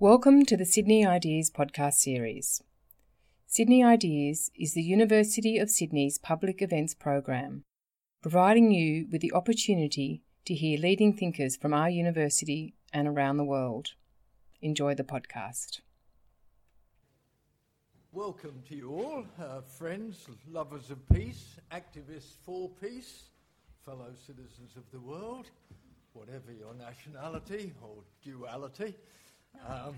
Welcome to the Sydney Ideas podcast series. Sydney Ideas is the University of Sydney's public events program, providing you with the opportunity to hear leading thinkers from our university and around the world. Enjoy the podcast. Welcome to you all, uh, friends, lovers of peace, activists for peace, fellow citizens of the world, whatever your nationality or duality. Um,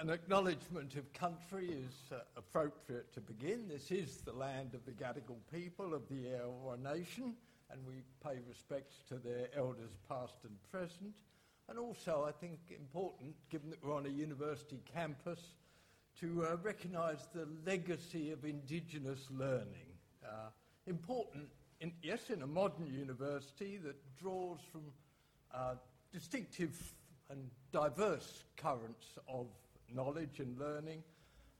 an acknowledgement of country is uh, appropriate to begin. This is the land of the Gadigal people of the Eora Nation, and we pay respects to their elders past and present. And also, I think important, given that we're on a university campus, to uh, recognise the legacy of Indigenous learning. Uh, important, in, yes, in a modern university that draws from uh, distinctive and diverse currents of knowledge and learning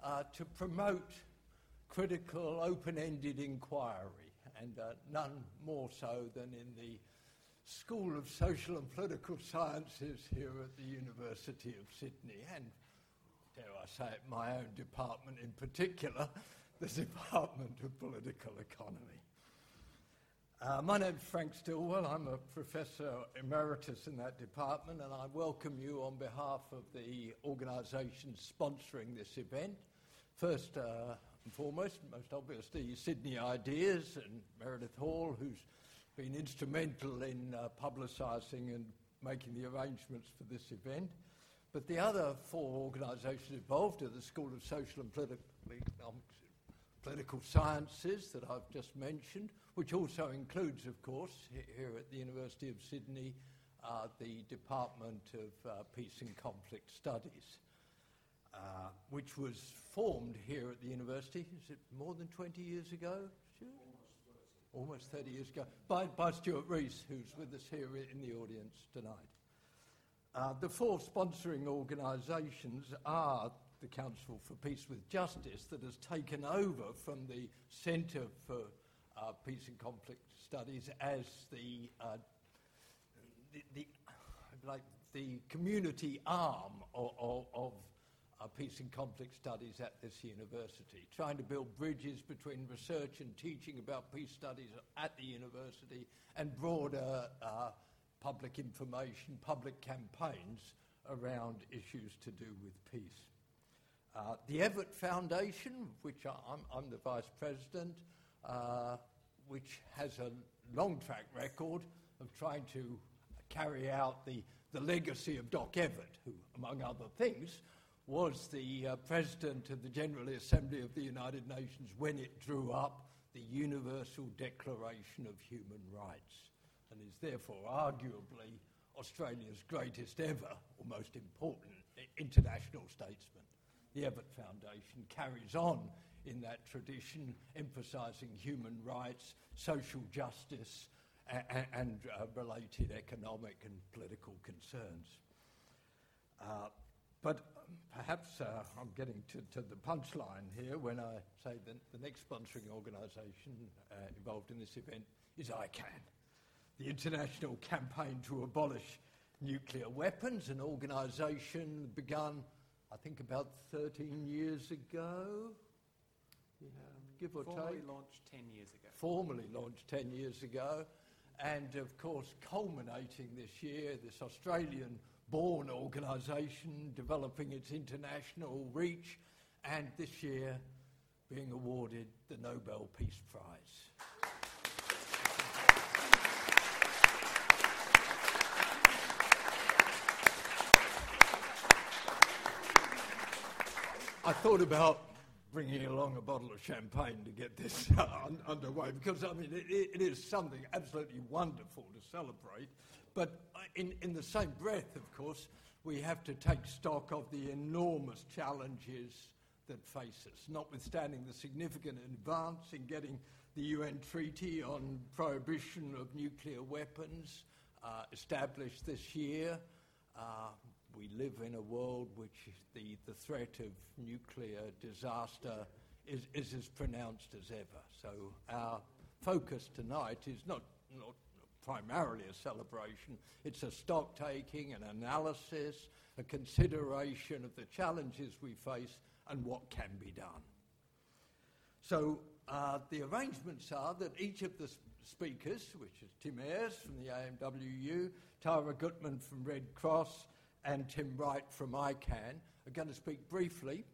uh, to promote critical, open ended inquiry, and uh, none more so than in the School of Social and Political Sciences here at the University of Sydney, and dare I say it, my own department in particular, the Department of Political Economy. Uh, my name's Frank Stilwell. I'm a professor emeritus in that department, and I welcome you on behalf of the organisation sponsoring this event. First uh, and foremost, most obviously, Sydney Ideas and Meredith Hall, who's been instrumental in uh, publicising and making the arrangements for this event. But the other four organisations involved are the School of Social and Political political sciences that I've just mentioned, which also includes, of course, here at the University of Sydney, uh, the Department of uh, Peace and Conflict Studies, uh, which was formed here at the university, is it more than 20 years ago? Almost 30 years ago, by, by Stuart Rees, who's with us here in the audience tonight. Uh, the four sponsoring organisations are the Council for Peace with Justice that has taken over from the Centre for uh, Peace and Conflict Studies as the, uh, the, the, like the community arm of, of, of uh, peace and conflict studies at this university, trying to build bridges between research and teaching about peace studies at the university and broader uh, public information, public campaigns around issues to do with peace. Uh, the Evatt Foundation, which I'm, I'm the vice president, which has a long track record of trying to carry out the, the legacy of Doc Evatt, who, among other things, was the uh, president of the General Assembly of the United Nations when it drew up the Universal Declaration of Human Rights, and is therefore arguably Australia's greatest ever, or most important, international statesman. The Evatt Foundation carries on in that tradition, emphasising human rights, social justice, and, and uh, related economic and political concerns. Uh, but perhaps uh, I'm getting to, to, the punchline here when I say that the next sponsoring organisation uh, involved in this event is ICAN, the International Campaign to Abolish Nuclear Weapons, an organisation begun I think about 13 years ago, um, give or formally take. launched 10 years ago. Formally launched 10 years ago. And of course, culminating this year, this Australian born organisation developing its international reach, and this year being awarded the Nobel Peace Prize. I thought about bringing along a bottle of champagne to get this un- underway because, I mean, it, it is something absolutely wonderful to celebrate. But uh, in, in the same breath, of course, we have to take stock of the enormous challenges that face us, notwithstanding the significant advance in getting the UN Treaty on Prohibition of Nuclear Weapons uh, established this year. Uh, we live in a world which the, the threat of nuclear disaster is, is as pronounced as ever. So our focus tonight is not, not primarily a celebration. It's a stock taking, an analysis, a consideration of the challenges we face and what can be done. So uh, the arrangements are that each of the speakers, which is Tim Ayres from the AMWU, Tara Gutman from Red Cross, and Tim Wright from ICAN, are going to speak briefly,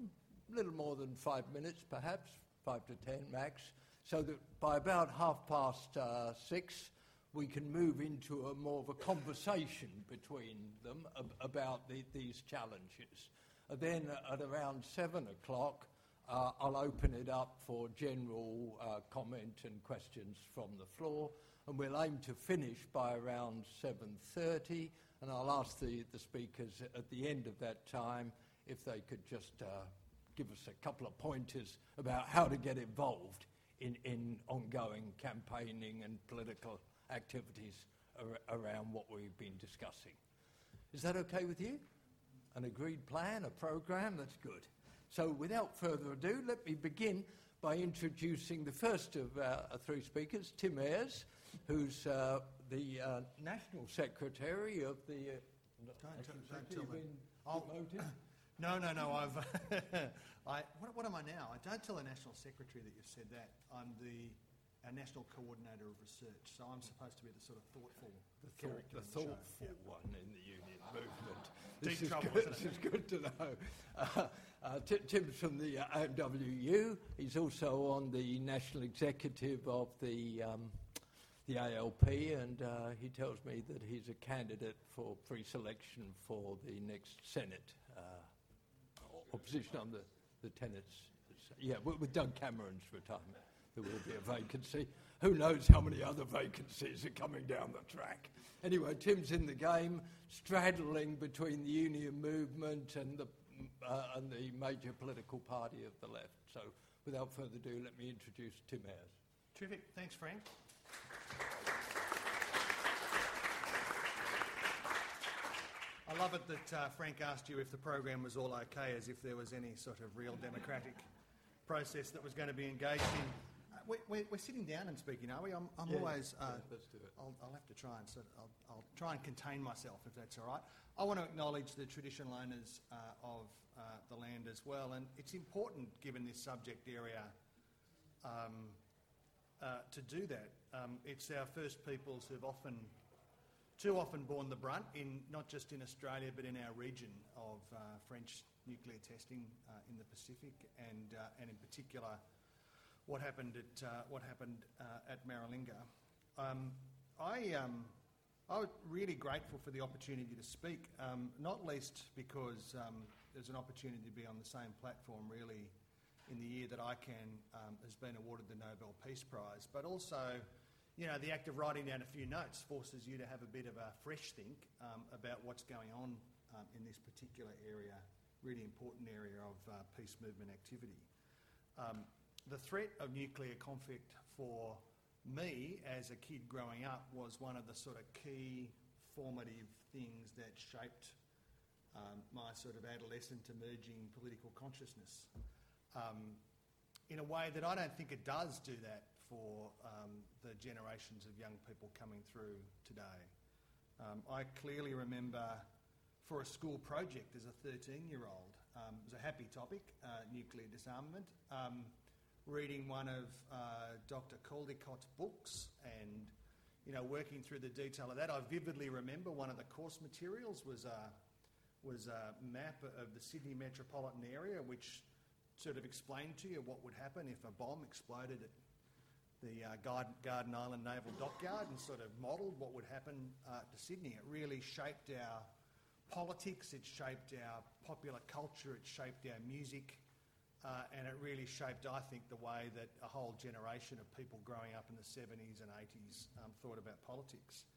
a little more than five minutes perhaps, five to ten max, so that by about half past uh, six, we can move into a more of a conversation between them ab- about the, these challenges. And then at around seven o'clock, uh, I'll open it up for general uh, comment and questions from the floor, and we'll aim to finish by around 7.30, and I'll ask the, the speakers at the end of that time if they could just uh, give us a couple of pointers about how to get involved in, in ongoing campaigning and political activities ar- around what we've been discussing. Is that okay with you? An agreed plan, a program? That's good. So, without further ado, let me begin by introducing the first of our three speakers, Tim Ayres, who's uh, the uh, National Secretary of the. Uh, don't, don't, don't tell me. No, no, no. I've. I, what, what am I now? I don't tell the National Secretary that you've said that. I'm the our national coordinator of research. So I'm supposed to be the sort of thoughtful the character. the thoughtful yeah. one in the union movement. Deep this trouble, is good, This is good to know. Uh, uh, Tim's from the uh, AMWU. He's also on the national executive of the um, the ALP, and uh, he tells me that he's a candidate for pre-selection for the next Senate uh, opposition on the the tenants. Yeah, with Doug Cameron's retirement there will be a vacancy. Who knows how many other vacancies are coming down the track? Anyway, Tim's in the game, straddling between the union movement and the, uh, and the major political party of the left. So, without further ado, let me introduce Tim Ayres. Terrific. Thanks, Frank. I love it that uh, Frank asked you if the program was all okay, as if there was any sort of real democratic process that was going to be engaged in we're, we're, sitting down and speaking, are we? I'm, I'm yeah, always. Uh, yeah, let's do it. I'll, I'll, have to try and sort of, I'll, I'll, try and contain myself if that's all right. I want to acknowledge the traditional owners uh, of uh, the land as well, and it's important, given this subject area, um, uh, to do that. Um, it's our First Peoples who've often, too often, borne the brunt in not just in Australia but in our region of uh, French nuclear testing uh, in the Pacific, and uh, and in particular what happened at, uh, what happened, uh, at Maralinga. Um, I, um, I was really grateful for the opportunity to speak, um, not least because um, there's an opportunity to be on the same platform really in the year that ICAN um, has been awarded the Nobel Peace Prize, but also you know, the act of writing down a few notes forces you to have a bit of a fresh think um, about what's going on um, in this particular area, really important area of uh, peace movement activity. Um, the threat of nuclear conflict for me as a kid growing up was one of the sort of key formative things that shaped um, my sort of adolescent emerging political consciousness um, in a way that I don't think it does do that for um, the generations of young people coming through today. Um, I clearly remember for a school project as a 13 year old, um, it was a happy topic, uh, nuclear disarmament. Um, reading one of uh, Dr. Caldicott's books and you know, working through the detail of that. I vividly remember one of the course materials was a, was a map of the Sydney metropolitan area, which sort of explained to you what would happen if a bomb exploded at the uh, Garden Island Naval Dockyard and sort of modelled what would happen uh, to Sydney. It really shaped our politics, it shaped our popular culture, it shaped our music, uh, and it really shaped, I think, the way that a whole generation of people growing up in the 70s and 80s um, thought about politics.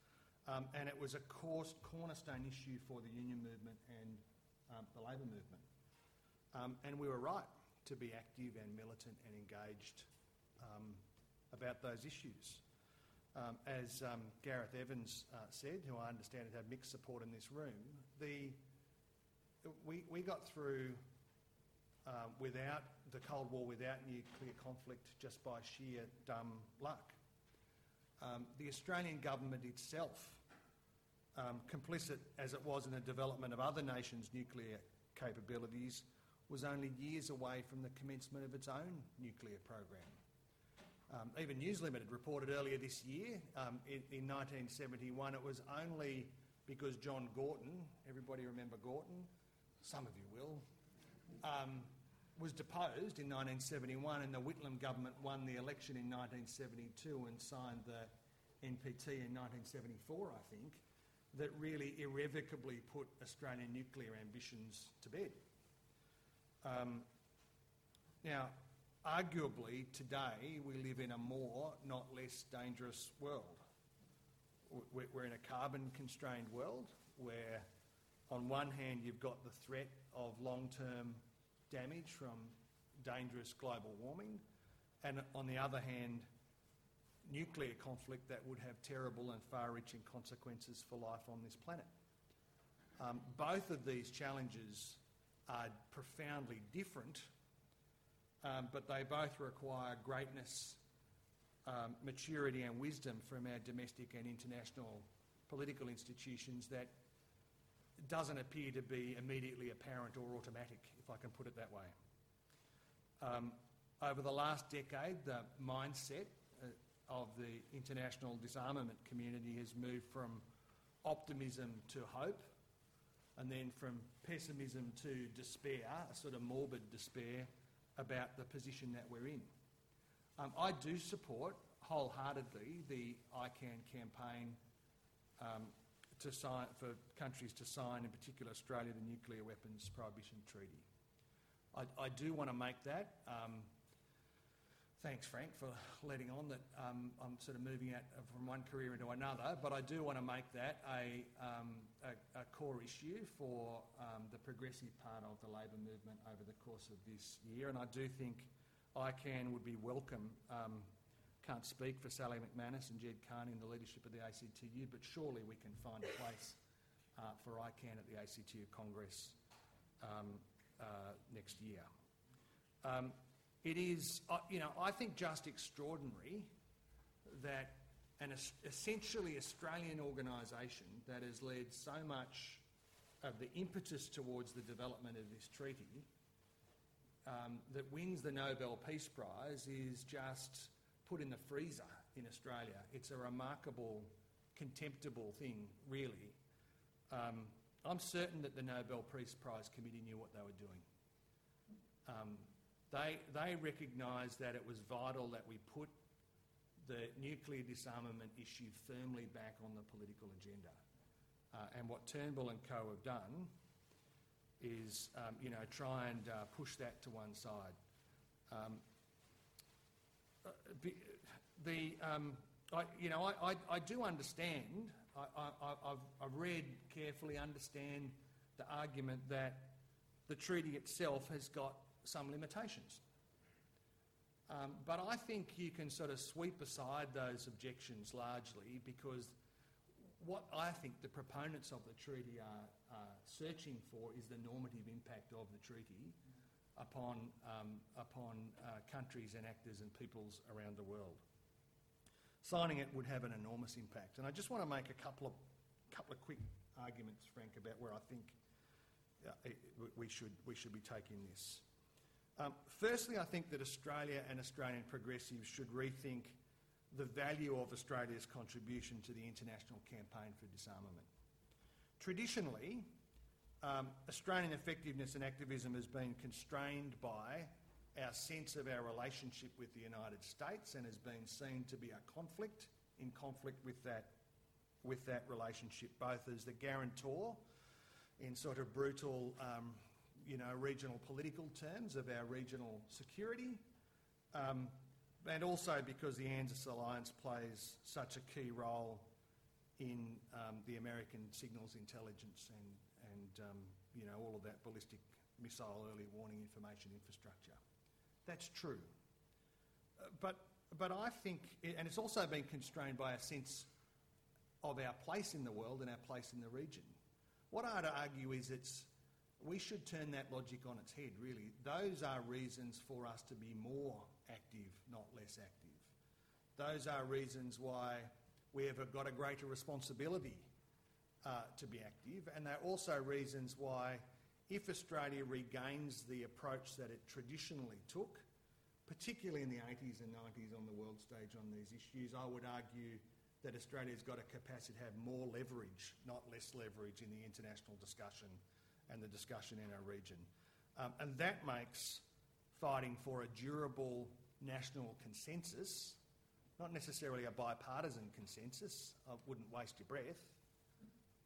Um, and it was a course, cornerstone issue for the union movement and um, the labour movement. Um, and we were right to be active and militant and engaged um, about those issues. Um, as Gareth Evans uh, said, who I understand had mixed support in this room, the, we, we got through um, without the Cold War, without nuclear conflict, just by sheer dumb luck. um, the Australian government itself, um, complicit as it was in the development of other nations' nuclear capabilities, was only years away from the commencement of its own nuclear program. Um, even News Limited reported earlier this year, um, in, in 1971, it was only because John Gorton, everybody remember Gorton? Some of you will, um, was deposed in 1971 and the Whitlam government won the election in 1972 and signed the NPT in 1974, I think, that really irrevocably put Australian nuclear ambitions to bed. Um, now, arguably, today we live in a more, not less dangerous world. We're in a carbon constrained world where, on one hand, you've got the threat of long term damage from dangerous global warming, and on the other hand, nuclear conflict that would have terrible and far reaching consequences for life on this planet. Um, both of these challenges are profoundly different, um, but they both require greatness, um, maturity, and wisdom from our domestic and international political institutions that doesn't appear to be immediately apparent or automatic, if I can put it that way. Um, over the last decade, the mindset uh, of the international disarmament community has moved from optimism to hope, and then from pessimism to despair, a sort of morbid despair about the position that we're in. Um, I do support wholeheartedly the ICAN campaign um, to sign, for countries to sign, in particular Australia, the Nuclear Weapons Prohibition Treaty. I, I do want to make that. Um, thanks, Frank, for letting on that um, I'm sort of moving out from one career into another, but I do want to make that a, um, a, a core issue for um, the progressive part of the Labor movement over the course of this year, and I do think ICAN would be welcome um, can't speak for Sally McManus and Ged Kearney in the leadership of the ACTU, but surely we can find a place uh, for ICAN at the ACTU Congress um, uh, next year. It is, uh, you know, I think just extraordinary that an essentially Australian organisation that has led so much of the impetus towards the development of this treaty um, that wins the Nobel Peace Prize is just put in the freezer in Australia. It's a remarkable, contemptible thing, really. Um, I'm certain that the Nobel Peace Prize Committee knew what they were doing. Um, they, they recognised that it was vital that we put the nuclear disarmament issue firmly back on the political agenda. Uh, and what Turnbull and co have done is, um, you know, try and uh, push that to one side. Um, the, um, I, you know, I, I, I do understand, I, have I've read carefully, understand the argument that the treaty itself has got some limitations. Um, but I think you can sort of sweep aside those objections largely because what I think the proponents of the treaty are, are searching for is the normative impact of the treaty upon, um, upon uh, countries and actors and peoples around the world. Signing it would have an enormous impact. And I just want to make a couple of, couple of quick arguments, Frank, about where I think uh, we, should, we should be taking this. Um, firstly, I think that Australia and Australian progressives should rethink the value of Australia's contribution to the international campaign for disarmament. Traditionally, um, Australian effectiveness and activism has been constrained by our sense of our relationship with the United States and has been seen to be a conflict, in conflict with that, with that relationship, both as the guarantor in sort of brutal, um, you know, regional political terms of our regional security, um, and also because the ANZUS alliance plays such a key role in um, the American signals intelligence and and um, you know, all of that ballistic missile early warning information infrastructure. That's true. Uh, but, but I think, and it's also been constrained by a sense of our place in the world and our place in the region. What I'd argue is it's, we should turn that logic on its head, really. Those are reasons for us to be more active, not less active. Those are reasons why we have got a greater responsibility uh, to be active, and they're also reasons why, if Australia regains the approach that it traditionally took, particularly in the 80s and 90s on the world stage on these issues, I would argue that Australia's got a capacity to have more leverage, not less leverage, in the international discussion and the discussion in our region. Um, and that makes fighting for a durable national consensus not necessarily a bipartisan consensus, I wouldn't waste your breath,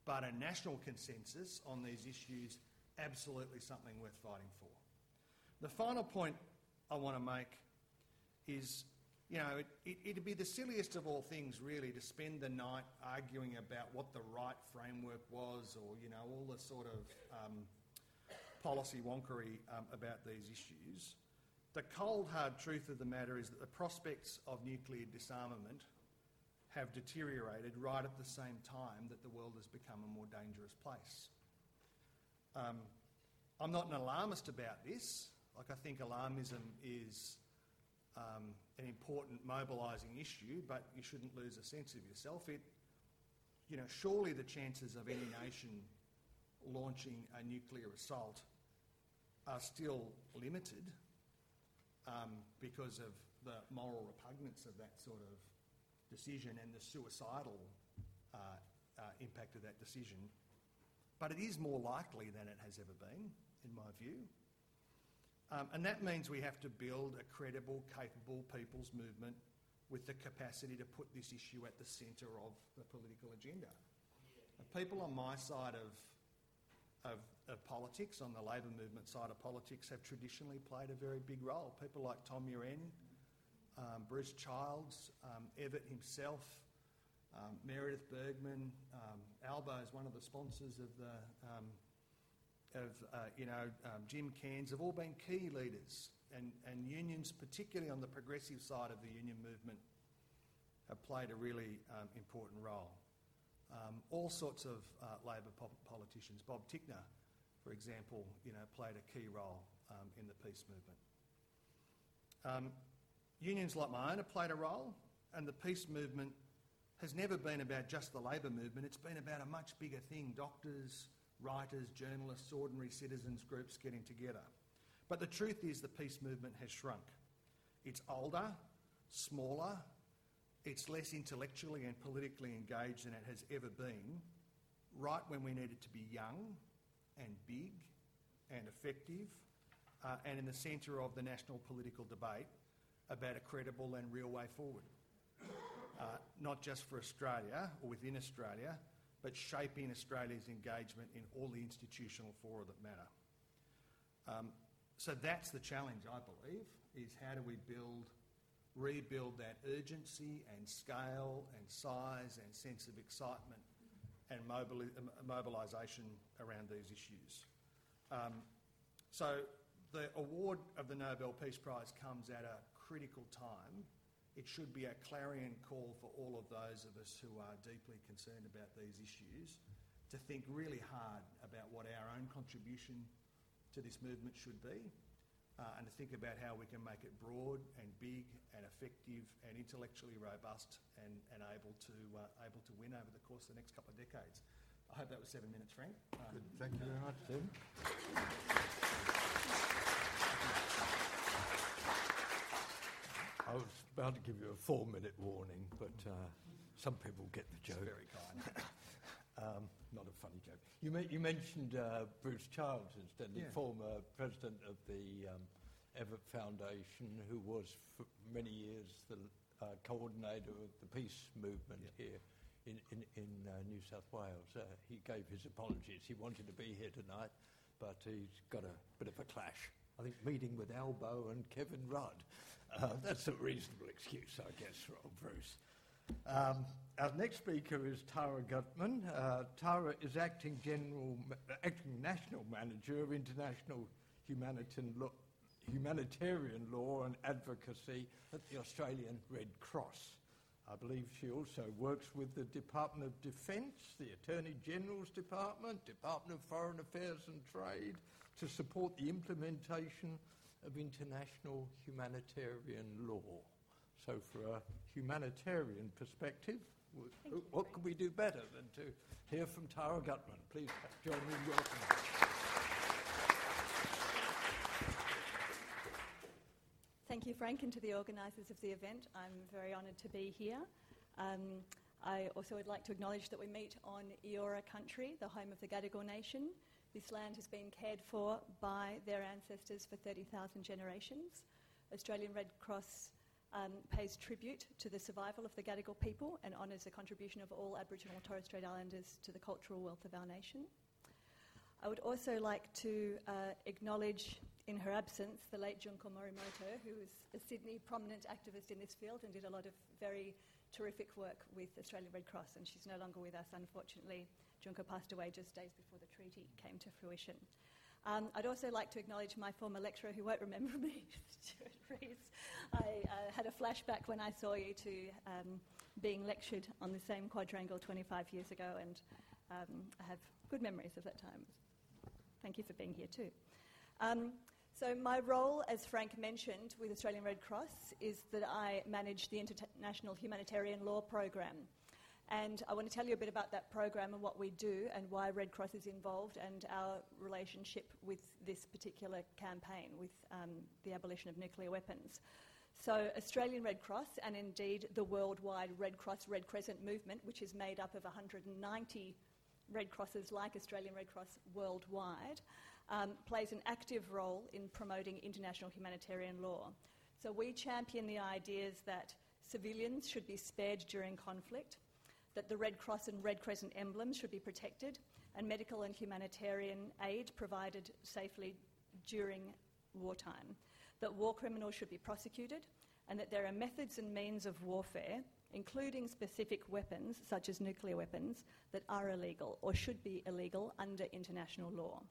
but a national consensus on these issues, absolutely something worth fighting for. The final point I want to make is you know, it, would it, be the silliest of all things, really, to spend the night arguing about what the right framework was or, you know, all the sort of um, policy wonkery um, about these issues. The cold, hard truth of the matter is that the prospects of nuclear disarmament have deteriorated right at the same time that the world has become a more dangerous place. Um, I'm not an alarmist about this. Like, I think alarmism is um, an important mobilising issue, but you shouldn't lose a sense of yourself. It, you know, surely the chances of any nation launching a nuclear assault are still limited um, because of the moral repugnance of that sort of decision and the suicidal uh, uh, impact of that decision. But it is more likely than it has ever been, in my view. Um, and that means we have to build a credible, capable people's movement with the capacity to put this issue at the centre of the political agenda. people on my side of of, of politics, on the Labor movement side of politics, have traditionally played a very big role. People like Tom Uren, um, Bruce Childs, um, himself, um, Meredith Burgmann, um, Albo is one of the sponsors of the um, of uh, you know um, Jim Cairns have all been key leaders, and, and unions, particularly on the progressive side of the union movement, have played a really important role. Um, all sorts of uh, Labor po- politicians. Bob Tickner, for example, you know, played a key role um, in the peace movement. Um, unions like my own have played a role, and the peace movement has never been about just the labour movement. It's been about a much bigger thing doctors, writers, journalists, ordinary citizens groups getting together. But the truth is, the peace movement has shrunk. It's older, smaller, it's less intellectually and politically engaged than it has ever been, right when we need it to be young and big and effective uh, and in the centre of the national political debate about a credible and real way forward. Uh, not just for Australia or within Australia, but shaping Australia's engagement in all the institutional fora that matter. Um, so that's the challenge, I believe, is how do we build rebuild that urgency and scale and size and sense of excitement and mobili- mobilisation around these issues. Um, so the award of the Nobel Peace Prize comes at a critical time. It should be a clarion call for all of those of us who are deeply concerned about these issues to think really hard about what our own contribution to this movement should be uh, and to think about how we can make it broad and big and effective and intellectually robust and, and able, to, uh, able to win over the course of the next couple of decades. I hope that was seven minutes, Frank. Um, Good. Thank you very much, Tim. I was about to give you a four-minute warning, but uh, some people get the joke. It's very kind. um, not a funny joke. You, you mentioned uh, Bruce Childs, incidentally, yeah. former president of the um, Evatt Foundation, who was for many years the uh, coordinator of the peace movement yeah. here in, in, in uh, New South Wales. Uh, he gave his apologies. He wanted to be here tonight, but he's got a bit of a clash. I think meeting with Albo and Kevin Rudd. Uh, that's a reasonable excuse, I guess, for old Bruce. Um, our next speaker is Tara Gutman. Uh, Tara is acting general, acting national manager of international humanitarian law, humanitarian law and advocacy at the Australian Red Cross. I believe she also works with the Department of Defence, the Attorney General's Department, Department of Foreign Affairs and Trade to support the implementation of international humanitarian law. So, for a humanitarian perspective, w- Thank you, what could we do better than to hear from Tara Gutman? Please join me in welcoming. Thank you, Frank, and to the organisers of the event. I'm very honoured to be here. Um, I also would like to acknowledge that we meet on Eora country, the home of the Gadigal Nation. This land has been cared for by their ancestors for 30,000 generations. Australian Red Cross um, pays tribute to the survival of the Gadigal people and honours the contribution of all Aboriginal and Torres Strait Islanders to the cultural wealth of our nation. I would also like to uh, acknowledge, in her absence, the late Junko Morimoto, who was a Sydney prominent activist in this field and did a lot of very terrific work with Australian Red Cross, and she's no longer with us, unfortunately. Junko passed away just days before the treaty came to fruition. Um, I'd also like to acknowledge my former lecturer who won't remember me, Stuart Rees. I uh, had a flashback when I saw you two um, being lectured on the same quadrangle 25 years ago, and um, I have good memories of that time. Thank you for being here too. Um, so, my role, as Frank mentioned, with Australian Red Cross is that I manage the International Humanitarian Law Program. And I want to tell you a bit about that program and what we do and why Red Cross is involved and our relationship with this particular campaign with um, the abolition of nuclear weapons. So, Australian Red Cross and indeed the worldwide Red Cross Red Crescent movement, which is made up of 190 Red Crosses like Australian Red Cross worldwide, um, plays an active role in promoting international humanitarian law. So we champion the ideas that civilians should be spared during conflict, that the Red Cross and Red Crescent emblems should be protected, and medical and humanitarian aid provided safely during wartime, that war criminals should be prosecuted, and that there are methods and means of warfare including specific weapons, such as nuclear weapons, that are illegal or should be illegal under international law.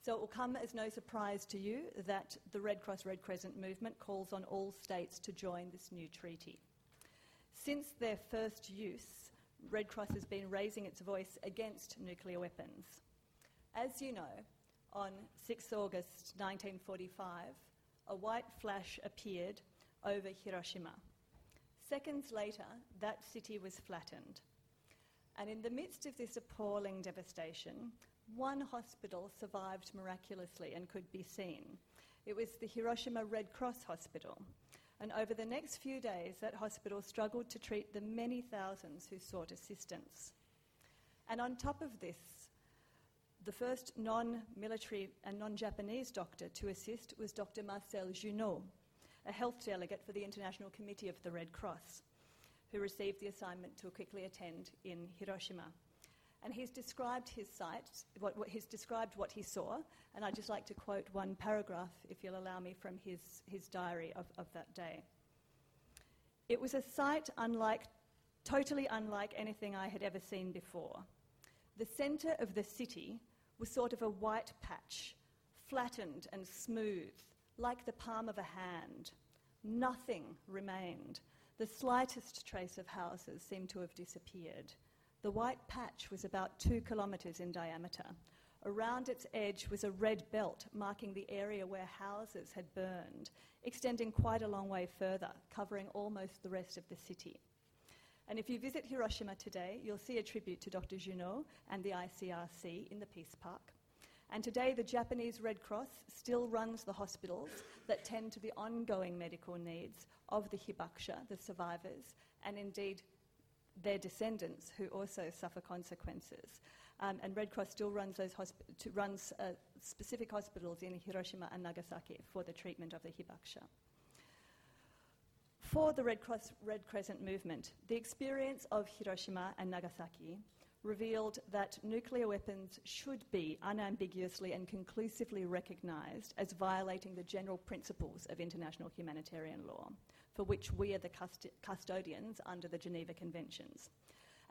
So it will come as no surprise to you that the Red Cross Red Crescent movement calls on all states to join this new treaty. Since their first use, Red Cross has been raising its voice against nuclear weapons. As you know, on 6 August 1945, a white flash appeared over Hiroshima. Seconds later, that city was flattened. And in the midst of this appalling devastation, one hospital survived miraculously and could be seen. It was the Hiroshima Red Cross Hospital. And over the next few days, that hospital struggled to treat the many thousands who sought assistance. And on top of this, the first non military and non Japanese doctor to assist was Dr. Marcel Junod, a health delegate for the International Committee of the Red Cross, who received the assignment to quickly attend in Hiroshima. And he's described his site, what, what, he's described what he saw, and I'd just like to quote one paragraph, if you'll allow me, from his, his diary of, of that day. It was a sight unlike, totally unlike anything I had ever seen before. The centre of the city was sort of a white patch, flattened and smooth, like the palm of a hand. Nothing remained. The slightest trace of houses seemed to have disappeared. The white patch was about two kilometres in diameter. Around its edge was a red belt marking the area where houses had burned, extending quite a long way further, covering almost the rest of the city. And if you visit Hiroshima today, you'll see a tribute to Dr. Junod and the ICRC in the Peace Park. And today, the Japanese Red Cross still runs the hospitals that tend to the ongoing medical needs of the hibakusha, the survivors, and indeed their descendants who also suffer consequences. Um, and Red Cross still runs, those runs uh, specific hospitals in Hiroshima and Nagasaki for the treatment of the hibakusha. For the Red Cross Red Crescent movement, the experience of Hiroshima and Nagasaki revealed that nuclear weapons should be unambiguously and conclusively recognised as violating the general principles of international humanitarian law, for which we are the cust- custodians under the Geneva Conventions,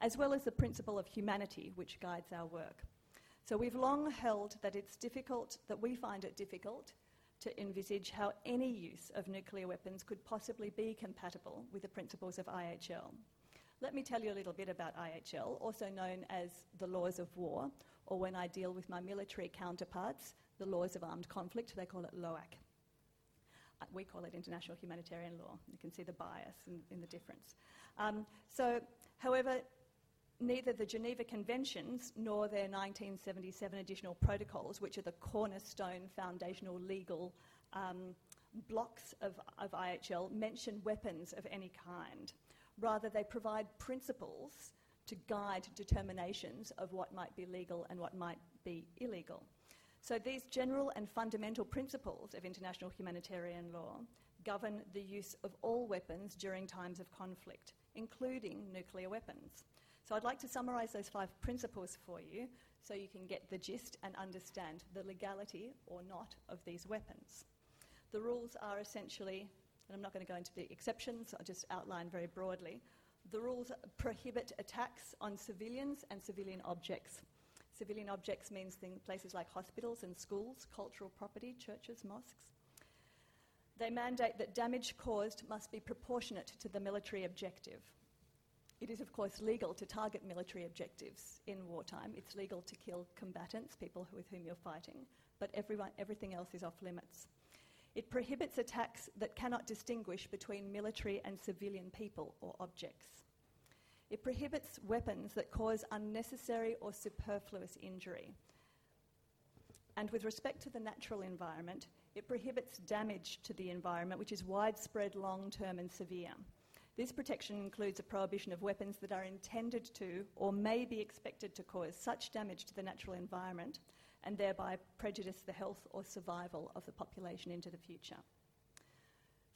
as well as the principle of humanity, which guides our work. So we've long held that it's difficult, that we find it difficult to envisage how any use of nuclear weapons could possibly be compatible with the principles of IHL. Let me tell you a little bit about IHL, also known as the laws of war, or when I deal with my military counterparts, the laws of armed conflict, they call it LOAC. We call it international humanitarian law. You can see the bias in, in the difference. Um, so, however, neither the Geneva Conventions nor their 1977 additional protocols, which are the cornerstone foundational legal um, blocks of, of IHL, mention weapons of any kind. Rather, they provide principles to guide determinations of what might be legal and what might be illegal. So, these general and fundamental principles of international humanitarian law govern the use of all weapons during times of conflict, including nuclear weapons. So, I'd like to summarise those five principles for you so you can get the gist and understand the legality or not of these weapons. The rules are essentially, and I'm not going to go into the exceptions, I'll just outline very broadly. The rules prohibit attacks on civilians and civilian objects. Civilian objects means things, places like hospitals and schools, cultural property, churches, mosques. They mandate that damage caused must be proportionate to the military objective. It is, of course, legal to target military objectives in wartime. It's legal to kill combatants, people with whom you're fighting, but everyone, everything else is off limits. It prohibits attacks that cannot distinguish between military and civilian people or objects. It prohibits weapons that cause unnecessary or superfluous injury. And with respect to the natural environment, it prohibits damage to the environment which is widespread, long term, and severe. This protection includes a prohibition of weapons that are intended to or may be expected to cause such damage to the natural environment and thereby prejudice the health or survival of the population into the future.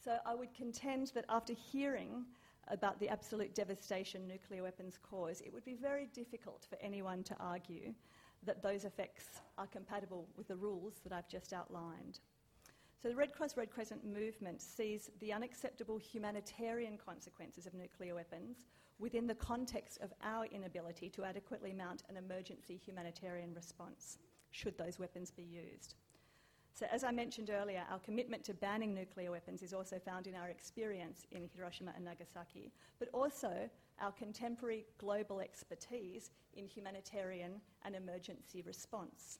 So I would contend that after hearing about the absolute devastation nuclear weapons cause, it would be very difficult for anyone to argue that those effects are compatible with the rules that I've just outlined. So, the Red Cross Red Crescent movement sees the unacceptable humanitarian consequences of nuclear weapons within the context of our inability to adequately mount an emergency humanitarian response should those weapons be used. So, as I mentioned earlier, our commitment to banning nuclear weapons is also found in our experience in Hiroshima and Nagasaki, but also our contemporary global expertise in humanitarian and emergency response.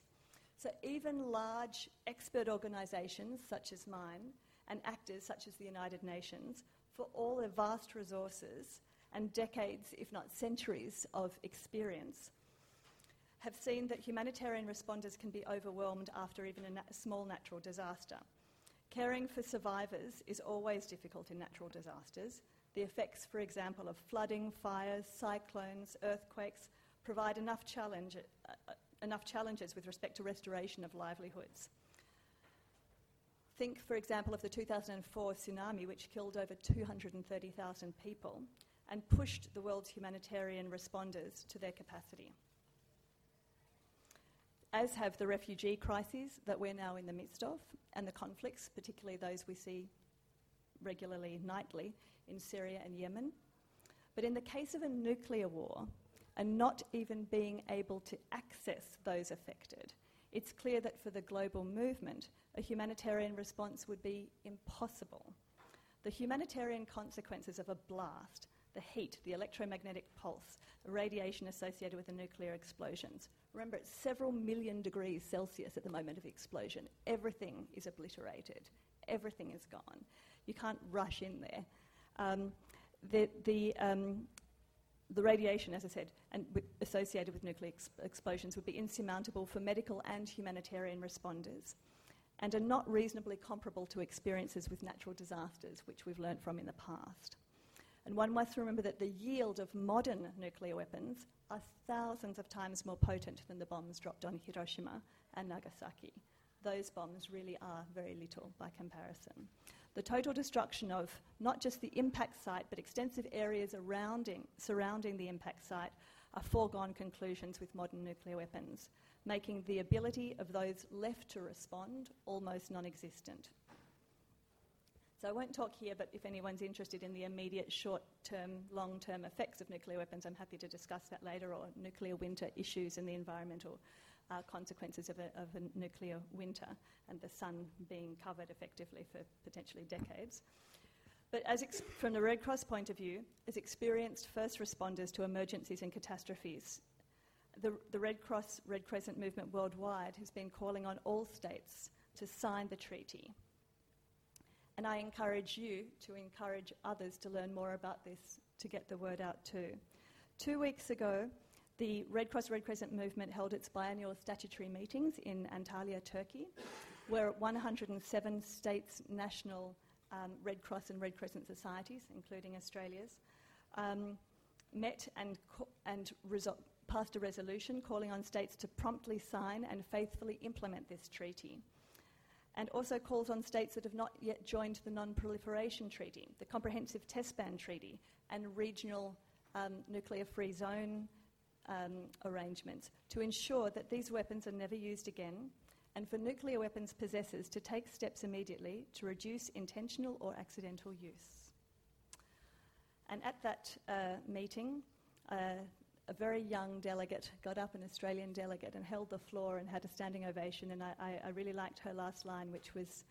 So, even large expert organisations such as mine and actors such as the United Nations, for all their vast resources and decades, if not centuries, of experience, have seen that humanitarian responders can be overwhelmed after even a na- small natural disaster. Caring for survivors is always difficult in natural disasters. The effects, for example, of flooding, fires, cyclones, earthquakes provide enough, challenge, uh, enough challenges with respect to restoration of livelihoods. Think, for example, of the 2004 tsunami, which killed over 230,000 people and pushed the world's humanitarian responders to their capacity as have the refugee crises that we're now in the midst of, and the conflicts, particularly those we see regularly nightly in Syria and Yemen. But in the case of a nuclear war, and not even being able to access those affected, it's clear that for the global movement, a humanitarian response would be impossible. The humanitarian consequences of a blast, the heat, the electromagnetic pulse, the radiation associated with the nuclear explosions, Remember, it's several million degrees Celsius at the moment of explosion. Everything is obliterated, everything is gone. You can't rush in there. Um, the, the, um, the radiation, as I said, and with associated with nuclear ex- explosions would be insurmountable for medical and humanitarian responders and are not reasonably comparable to experiences with natural disasters, which we've learned from in the past. And one must remember that the yield of modern nuclear weapons are thousands of times more potent than the bombs dropped on Hiroshima and Nagasaki. Those bombs really are very little by comparison. The total destruction of not just the impact site, but extensive areas surrounding the impact site are foregone conclusions with modern nuclear weapons, making the ability of those left to respond almost non existent. So I won't talk here, but if anyone's interested in the immediate short term, long term effects of nuclear weapons, I'm happy to discuss that later, or nuclear winter issues and the environmental uh, consequences of a, of a, nuclear winter and the sun being covered effectively for potentially decades. But as ex- from the Red Cross point of view, as experienced first responders to emergencies and catastrophes, the, the Red Cross, Red Crescent movement worldwide has been calling on all states to sign the treaty And I encourage you to encourage others to learn more about this to get the word out too. Two weeks ago, the Red Cross Red Crescent movement held its biannual statutory meetings in Antalya, Turkey, where 107 states' national um, Red Cross and Red Crescent societies, including Australia's, um, met and, co- and resol- passed a resolution calling on states to promptly sign and faithfully implement this treaty. And also calls on states that have not yet joined the Non Proliferation Treaty, the Comprehensive Test Ban Treaty, and regional um, nuclear free zone um, arrangements to ensure that these weapons are never used again and for nuclear weapons possessors to take steps immediately to reduce intentional or accidental use. And at that uh, meeting, uh, a very young delegate got up, an Australian delegate, and held the floor and had a standing ovation. And I, I, really liked her last line, which was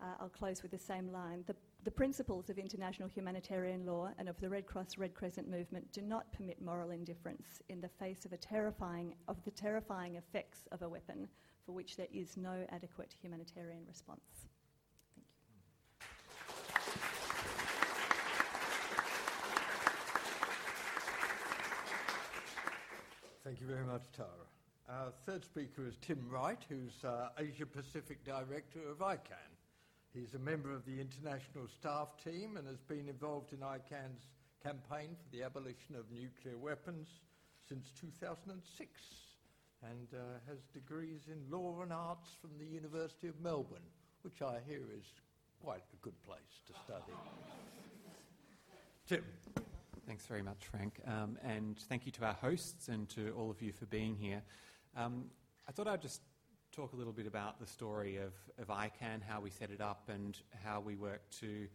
uh, I'll close with the same line. The, the principles of international humanitarian law and of the Red Cross Red Crescent movement do not permit moral indifference in the face of, terrifying, of the terrifying effects of a weapon for which there is no adequate humanitarian response. Thank you very much, Tara. Our third speaker is Tim Wright, who's uh, Asia Pacific Director of ICAN. He's a member of the international staff team and has been involved in ICAN's campaign for the abolition of nuclear weapons since 2006 and uh, has degrees in law and arts from the University of Melbourne, which I hear is quite a good place to study. Tim. Thanks very much, Frank. Um, and thank you to our hosts and to all of you for being here. Um, I thought I'd just talk a little bit about the story of, of ICAN, how we set it up, and how we work to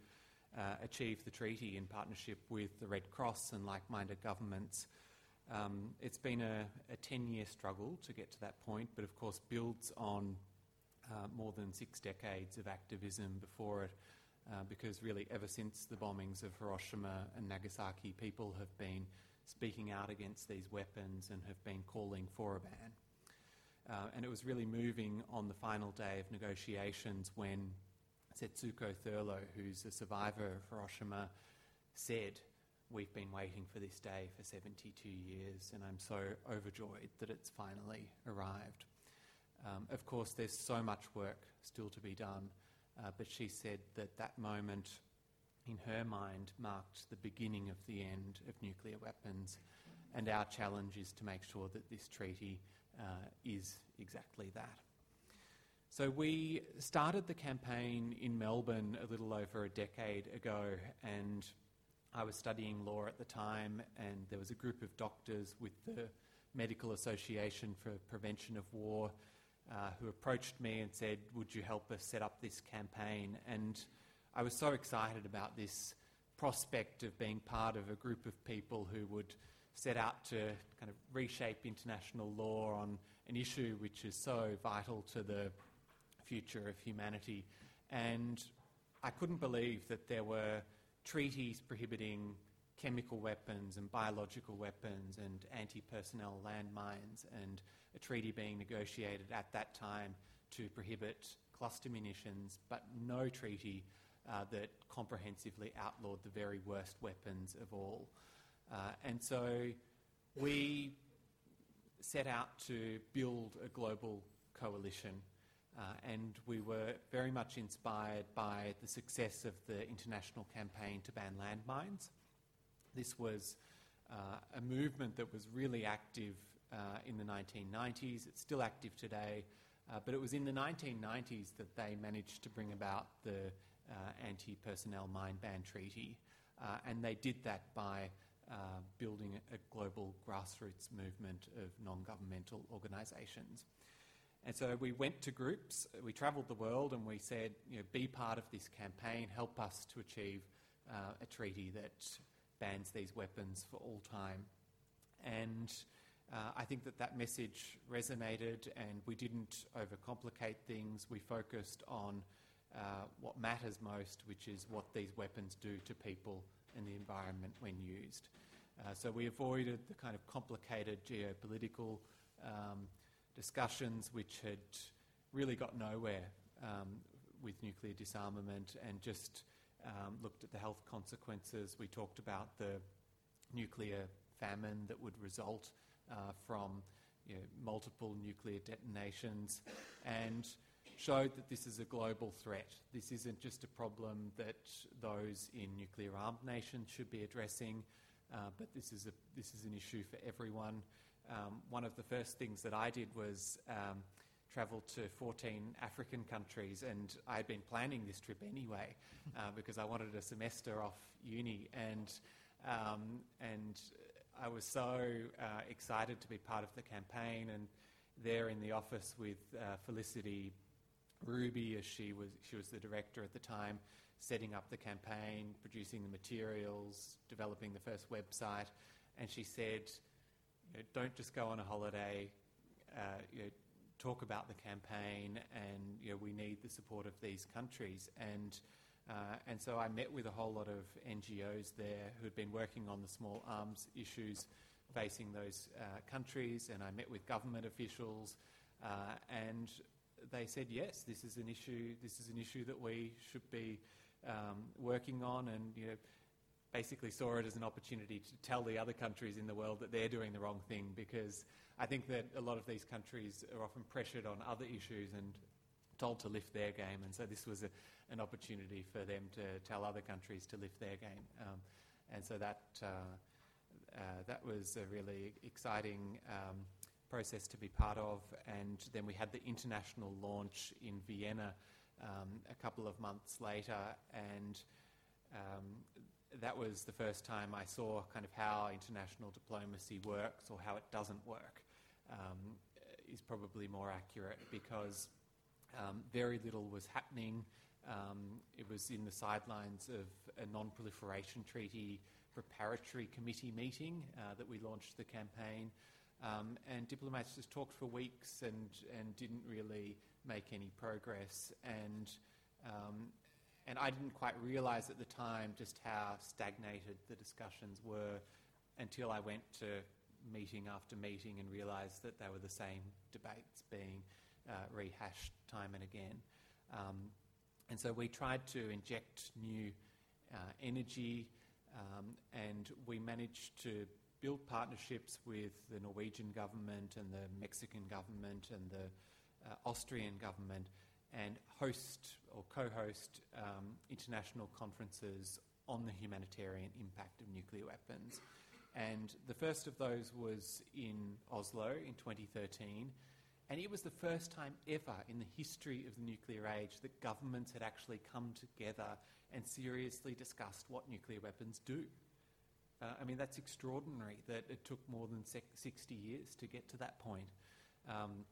uh, achieve the treaty in partnership with the Red Cross and like minded governments. Um, it's been a, a 10 year struggle to get to that point, but of course builds on uh, more than six decades of activism before it. Uh, because really, ever since the bombings of Hiroshima and Nagasaki, people have been speaking out against these weapons and have been calling for a ban. Uh, and it was really moving on the final day of negotiations when Setsuko Thurlow, who's a survivor of Hiroshima, said, We've been waiting for this day for 72 years, and I'm so overjoyed that it's finally arrived. Um, of course, there's so much work still to be done, uh, but she said that that moment in her mind marked the beginning of the end of nuclear weapons, and our challenge is to make sure that this treaty uh, is exactly that. So we started the campaign in Melbourne a little over a decade ago, and I was studying law at the time, and there was a group of doctors with the Medical Association for Prevention of War uh, who approached me and said, Would you help us set up this campaign? And I was so excited about this prospect of being part of a group of people who would set out to kind of reshape international law on an issue which is so vital to the future of humanity. And I couldn't believe that there were treaties prohibiting chemical weapons and biological weapons and anti personnel landmines, and a treaty being negotiated at that time to prohibit cluster munitions, but no treaty uh, that comprehensively outlawed the very worst weapons of all. Uh, and so we set out to build a global coalition uh, and we were very much inspired by the success of the international campaign to ban landmines. This was uh, a movement that was really active uh, in the 1990s. It's still active today, uh, but it was in the 1990s that they managed to bring about the uh, anti personnel mine ban treaty. Uh, and they did that by building a global grassroots movement of non governmental organisations. And so we went to groups, we travelled the world, and we said, you know, be part of this campaign, help us to achieve uh, a treaty that bans these weapons for all time. And uh, I think that that message resonated, and we didn't overcomplicate things. We focused on uh, what matters most, which is what these weapons do to people and the environment when used. Uh, so we avoided the kind of complicated geopolitical. Um, discussions which had really got nowhere. Um, with nuclear disarmament and just um, looked at the health consequences. We talked about the nuclear famine that would result uh, from you know, multiple nuclear detonations and showed that this is a global threat. This isn't just a problem that those in nuclear armed nations should be addressing, uh, but this is, a, this is an issue for everyone. Um, one of the first things that I did was um, travel to 14 African countries, and I had been planning this trip anyway uh, because I wanted a semester off uni, and um, and I was so uh, excited to be part of the campaign, and there in the office with uh, Felicity Ruby, as she was she was the director at the time, setting up the campaign, producing the materials, developing the first website, and she said, you know, "Don't just go on a holiday." Uh, you know, talk about the campaign, and you know, we need the support of these countries. And uh, and so I met with a whole lot of NGOs there who had been working on the small arms issues facing those uh, countries, and I met with government officials, uh, and they said, yes, this is an issue. This is an issue that we should be um, working on, and you know, basically saw it as an opportunity to tell the other countries in the world that they're doing the wrong thing because I think that a lot of these countries are often pressured on other issues and told to lift their game, and so this was a, an opportunity for them to tell other countries to lift their game. Um, and so that, uh, uh, that was a really exciting um, process to be part of. And then we had the international launch in Vienna um, a couple of months later, and um, that was the first time I saw kind of how international diplomacy works or how it doesn't work. Um, is probably more accurate because um, very little was happening. Um, it was in the sidelines of a non proliferation treaty preparatory committee meeting uh, that we launched the campaign. Um, and diplomats just talked for weeks and, and didn't really make any progress. And um, and I didn't quite realise at the time just how stagnated the discussions were until I went to meeting after meeting and realised that they were the same debates being uh, rehashed time and again. Um, and so we tried to inject new uh, energy um, and we managed to build partnerships with the Norwegian government and the Mexican government and the uh, Austrian government and host or co host um, international conferences on the humanitarian impact of nuclear weapons. And the first of those was in Oslo in 2013. And it was the first time ever in the history of the nuclear age that governments had actually come together and seriously discussed what nuclear weapons do. Uh, I mean, that's extraordinary that it took more than 60 years to get to that point. Um,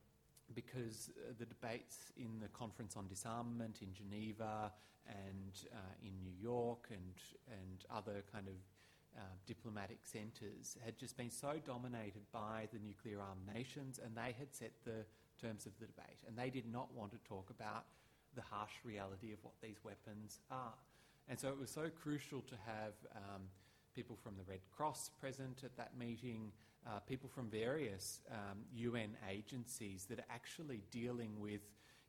because uh, the debates in the Conference on Disarmament in Geneva and uh, in New York and, and other kind of uh, diplomatic centres had just been so dominated by the nuclear armed nations, and they had set the terms of the debate. And they did not want to talk about the harsh reality of what these weapons are. And so it was so crucial to have um, people from the Red Cross present at that meeting, uh, people from various um, UN agencies that are actually dealing with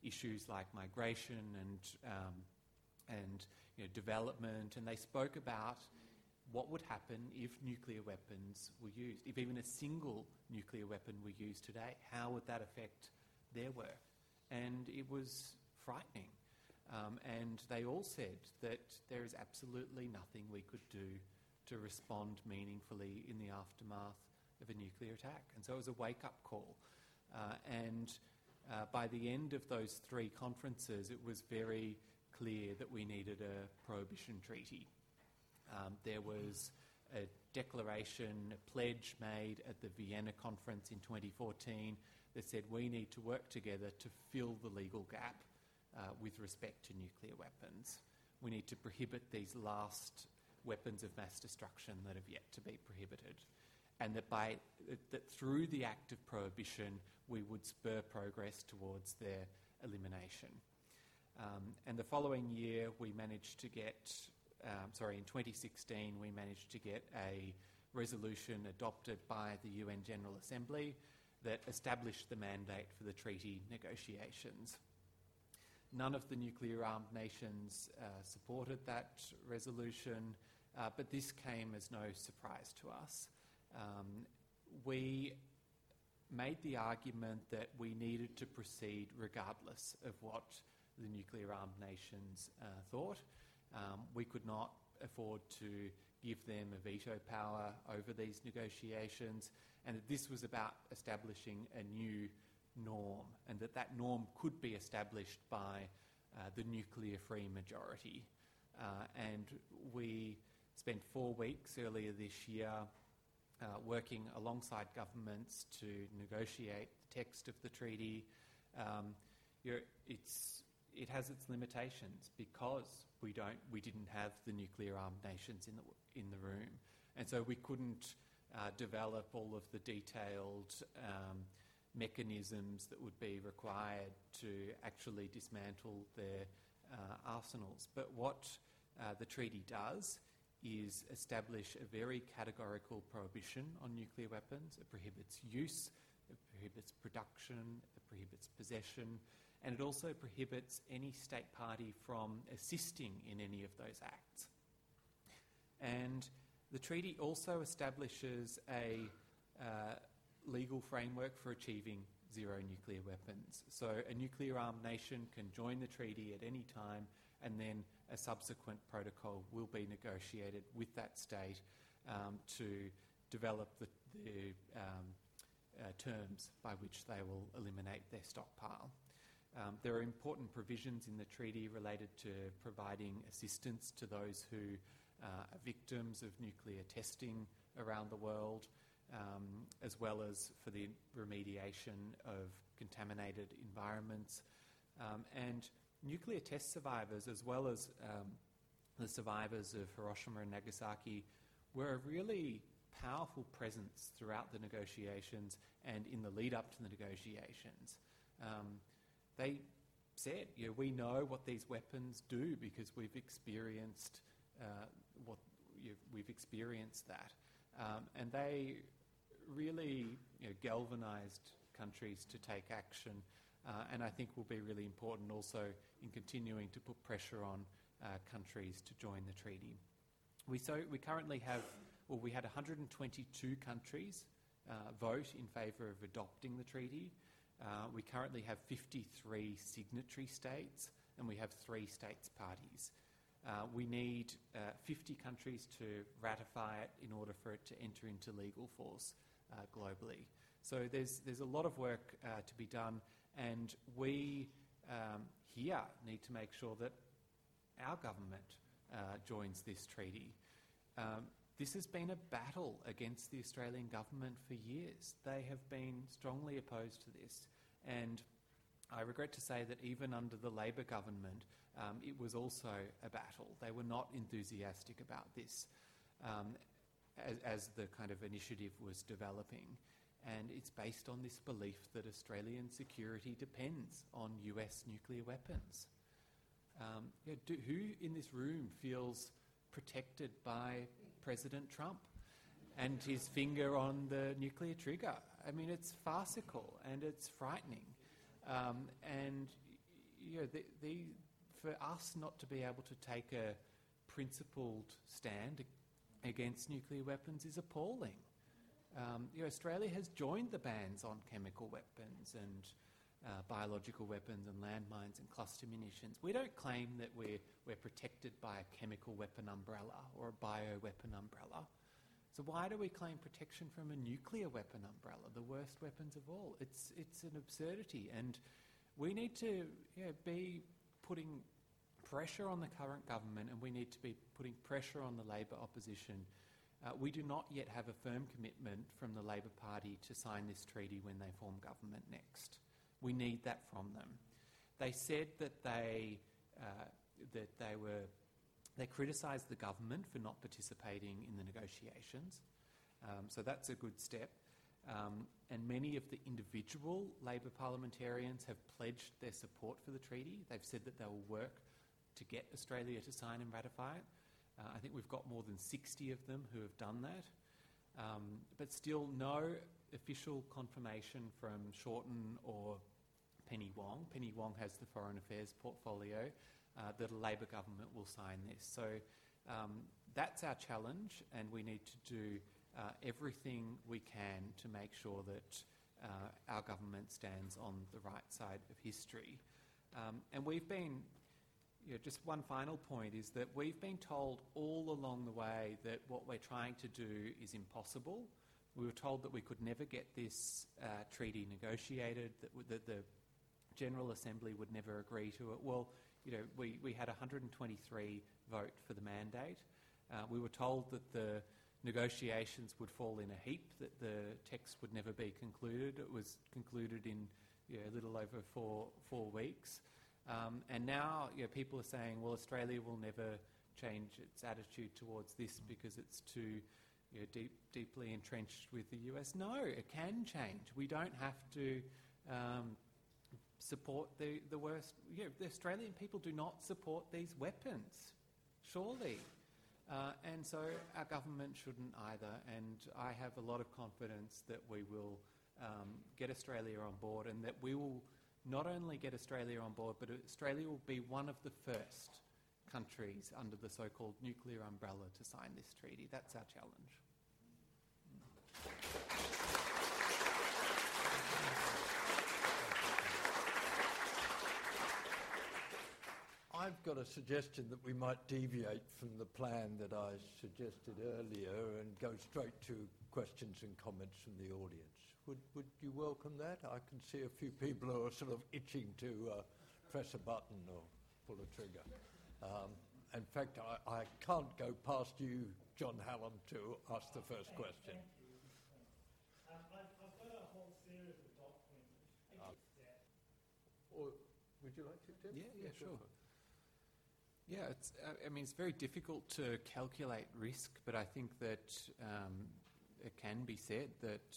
issues like migration and, um, and you know, development, and they spoke about what would happen if nuclear weapons were used, if even a single nuclear weapon were used today, how would that affect their work? And it was frightening. Um, and they all said that there is absolutely nothing we could do to respond meaningfully in the aftermath of a nuclear attack. And so it was a wake up call. Uh, and uh, by the end of those three conferences, it was very clear that we needed a prohibition treaty. Um, there was a declaration, a pledge made at the Vienna conference in 2014 that said we need to work together to fill the legal gap uh, with respect to nuclear weapons. We need to prohibit these last weapons of mass destruction that have yet to be prohibited. And that, by, that through the act of prohibition, we would spur progress towards their elimination. Um, and the following year, we managed to get, um, sorry, in 2016, we managed to get a resolution adopted by the UN General Assembly that established the mandate for the treaty negotiations. none of the nuclear armed nations uh, supported that resolution, uh, but this came as no surprise to us. Um, we made the argument that we needed to proceed regardless of what the nuclear armed nations uh, thought. Um, we could not afford to give them a veto power over these negotiations, and that this was about establishing a new norm, and that that norm could be established by uh, the nuclear free majority. Uh, and we spent four weeks earlier this year uh, working alongside governments to negotiate the text of the treaty. Um, it has its limitations because we, don't, we didn't have the nuclear armed nations in the, in the room. And so we couldn't uh, develop all of the detailed um, mechanisms that would be required to actually dismantle their uh, arsenals. But what uh, the treaty does is establish a very categorical prohibition on nuclear weapons. It prohibits use, it prohibits production, it prohibits possession, and it also prohibits any state party from assisting in any of those acts. And the treaty also establishes a uh, legal framework for achieving zero nuclear weapons. So a nuclear armed nation can join the treaty at any time, and then a subsequent protocol will be negotiated with that state um, to develop the, the um, uh, terms by which they will eliminate their stockpile. Um, there are important provisions in the treaty related to providing assistance to those who uh, are victims of nuclear testing around the world um, as well as for the remediation of contaminated environments. Um, and nuclear test survivors, as well as um, the survivors of Hiroshima and Nagasaki, were a really powerful presence throughout the negotiations and in the lead up to the negotiations. Um, they said, you know, we know what these weapons do because we've experienced uh, what we've experienced that. Um, and they really you know, galvanised countries to take action, and I think will be really important also in continuing to put pressure on uh, countries to join the treaty. We, so, we currently have, well, we had 122 countries uh, vote in favour of adopting the treaty. Uh, we currently have 53 signatory states, and we have three states parties. Uh, we need uh, 50 countries to ratify it in order for it to enter into legal force uh, globally. So there's, there's a lot of work uh, to be done, and we um, here need to make sure that our government uh, joins this treaty. Um, this has been a battle against the Australian government for years. They have been strongly opposed to this, and I regret to say that even under the Labor government, um, it was also a battle. They were not enthusiastic about this um, as, as, the kind of initiative was developing. And it's based on this belief that Australian security depends on US nuclear weapons. Um, do, who in this room feels protected by President Trump and his finger on the nuclear trigger? I mean, it's farcical and it's frightening. Um, and you know, the, the, for us not to be able to take a principled stand against nuclear weapons is appalling. Um, you know, Australia has joined the bans on chemical weapons and uh, biological weapons and landmines and cluster munitions. We don't claim that we're, we're protected by a chemical weapon umbrella or a bioweapon umbrella. So why do we claim protection from a nuclear weapon umbrella, the worst weapons of all? It's, it's an absurdity, and we need to you know, be putting pressure on the current government, and we need to be putting pressure on the Labor opposition. Uh, we do not yet have a firm commitment from the Labor Party to sign this treaty when they form government next. We need that from them. They said that they uh, that they were they criticised the government for not participating in the negotiations, um, so that's a good step. Um, and many of the individual Labor parliamentarians have pledged their support for the treaty. They've said that they will work to get Australia to sign and ratify it. Uh, I think we've got more than 60 of them who have done that. Um, but still, no official confirmation from Shorten or Penny Wong. Penny Wong has the foreign affairs portfolio. Uh, that a Labor government will sign this. So um, that's our challenge, and we need to do uh, everything we can to make sure that uh, our government stands on the right side of history. Um, and we've been, know, just one final point is that we've been told all along the way that what we're trying to do is impossible. We were told that we could never get this uh, treaty negotiated, that, that the General Assembly would never agree to it. Well, you know, we, we had 123 vote for the mandate. Uh, we were told that the negotiations would fall in a heap, that the text would never be concluded. It was concluded in you know, a little over four, four weeks. Um, and now you know, people are saying, well, Australia will never change its attitude towards this because it's too you know, deep, deeply entrenched with the US. No, it can change. We don't have to um, support the, the worst. You know, the Australian people do not support these weapons, surely. Uh, and so our government shouldn't either. And I have a lot of confidence that we will um, get Australia on board and that we will not only get Australia on board, but Australia will be one of the first countries under the so called nuclear umbrella to sign this treaty. That's our challenge. I've got a suggestion that we might deviate from the plan that I suggested earlier and go straight to questions and comments from the audience. Would, would you welcome that? I can see a few people who are sort of itching to uh, press a button or pull a trigger. Um, in fact, I, I, can't go past you, John Hallam, to ask the first question. Um, I've, I've, got a whole series of documents. Uh, or would you like to, Tim? Yeah, yeah, sure. Yeah, it's, uh, I mean, it's very difficult to calculate risk, but I think that um, it can be said that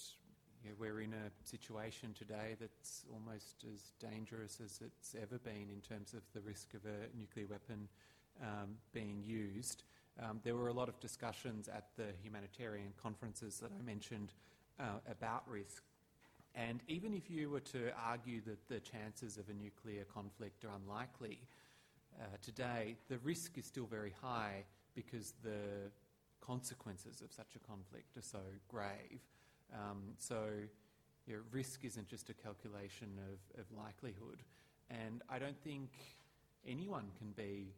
you know, we're in a situation today that's almost as dangerous as it's ever been in terms of the risk of a nuclear weapon um, being used. Um, there were a lot of discussions at the humanitarian conferences that I mentioned uh, about risk. And even if you were to argue that the chances of a nuclear conflict are unlikely, uh, today, the risk is still very high because the consequences of such a conflict are so grave. Um, so, you know, risk isn't just a calculation of, of likelihood. And I don't think anyone can be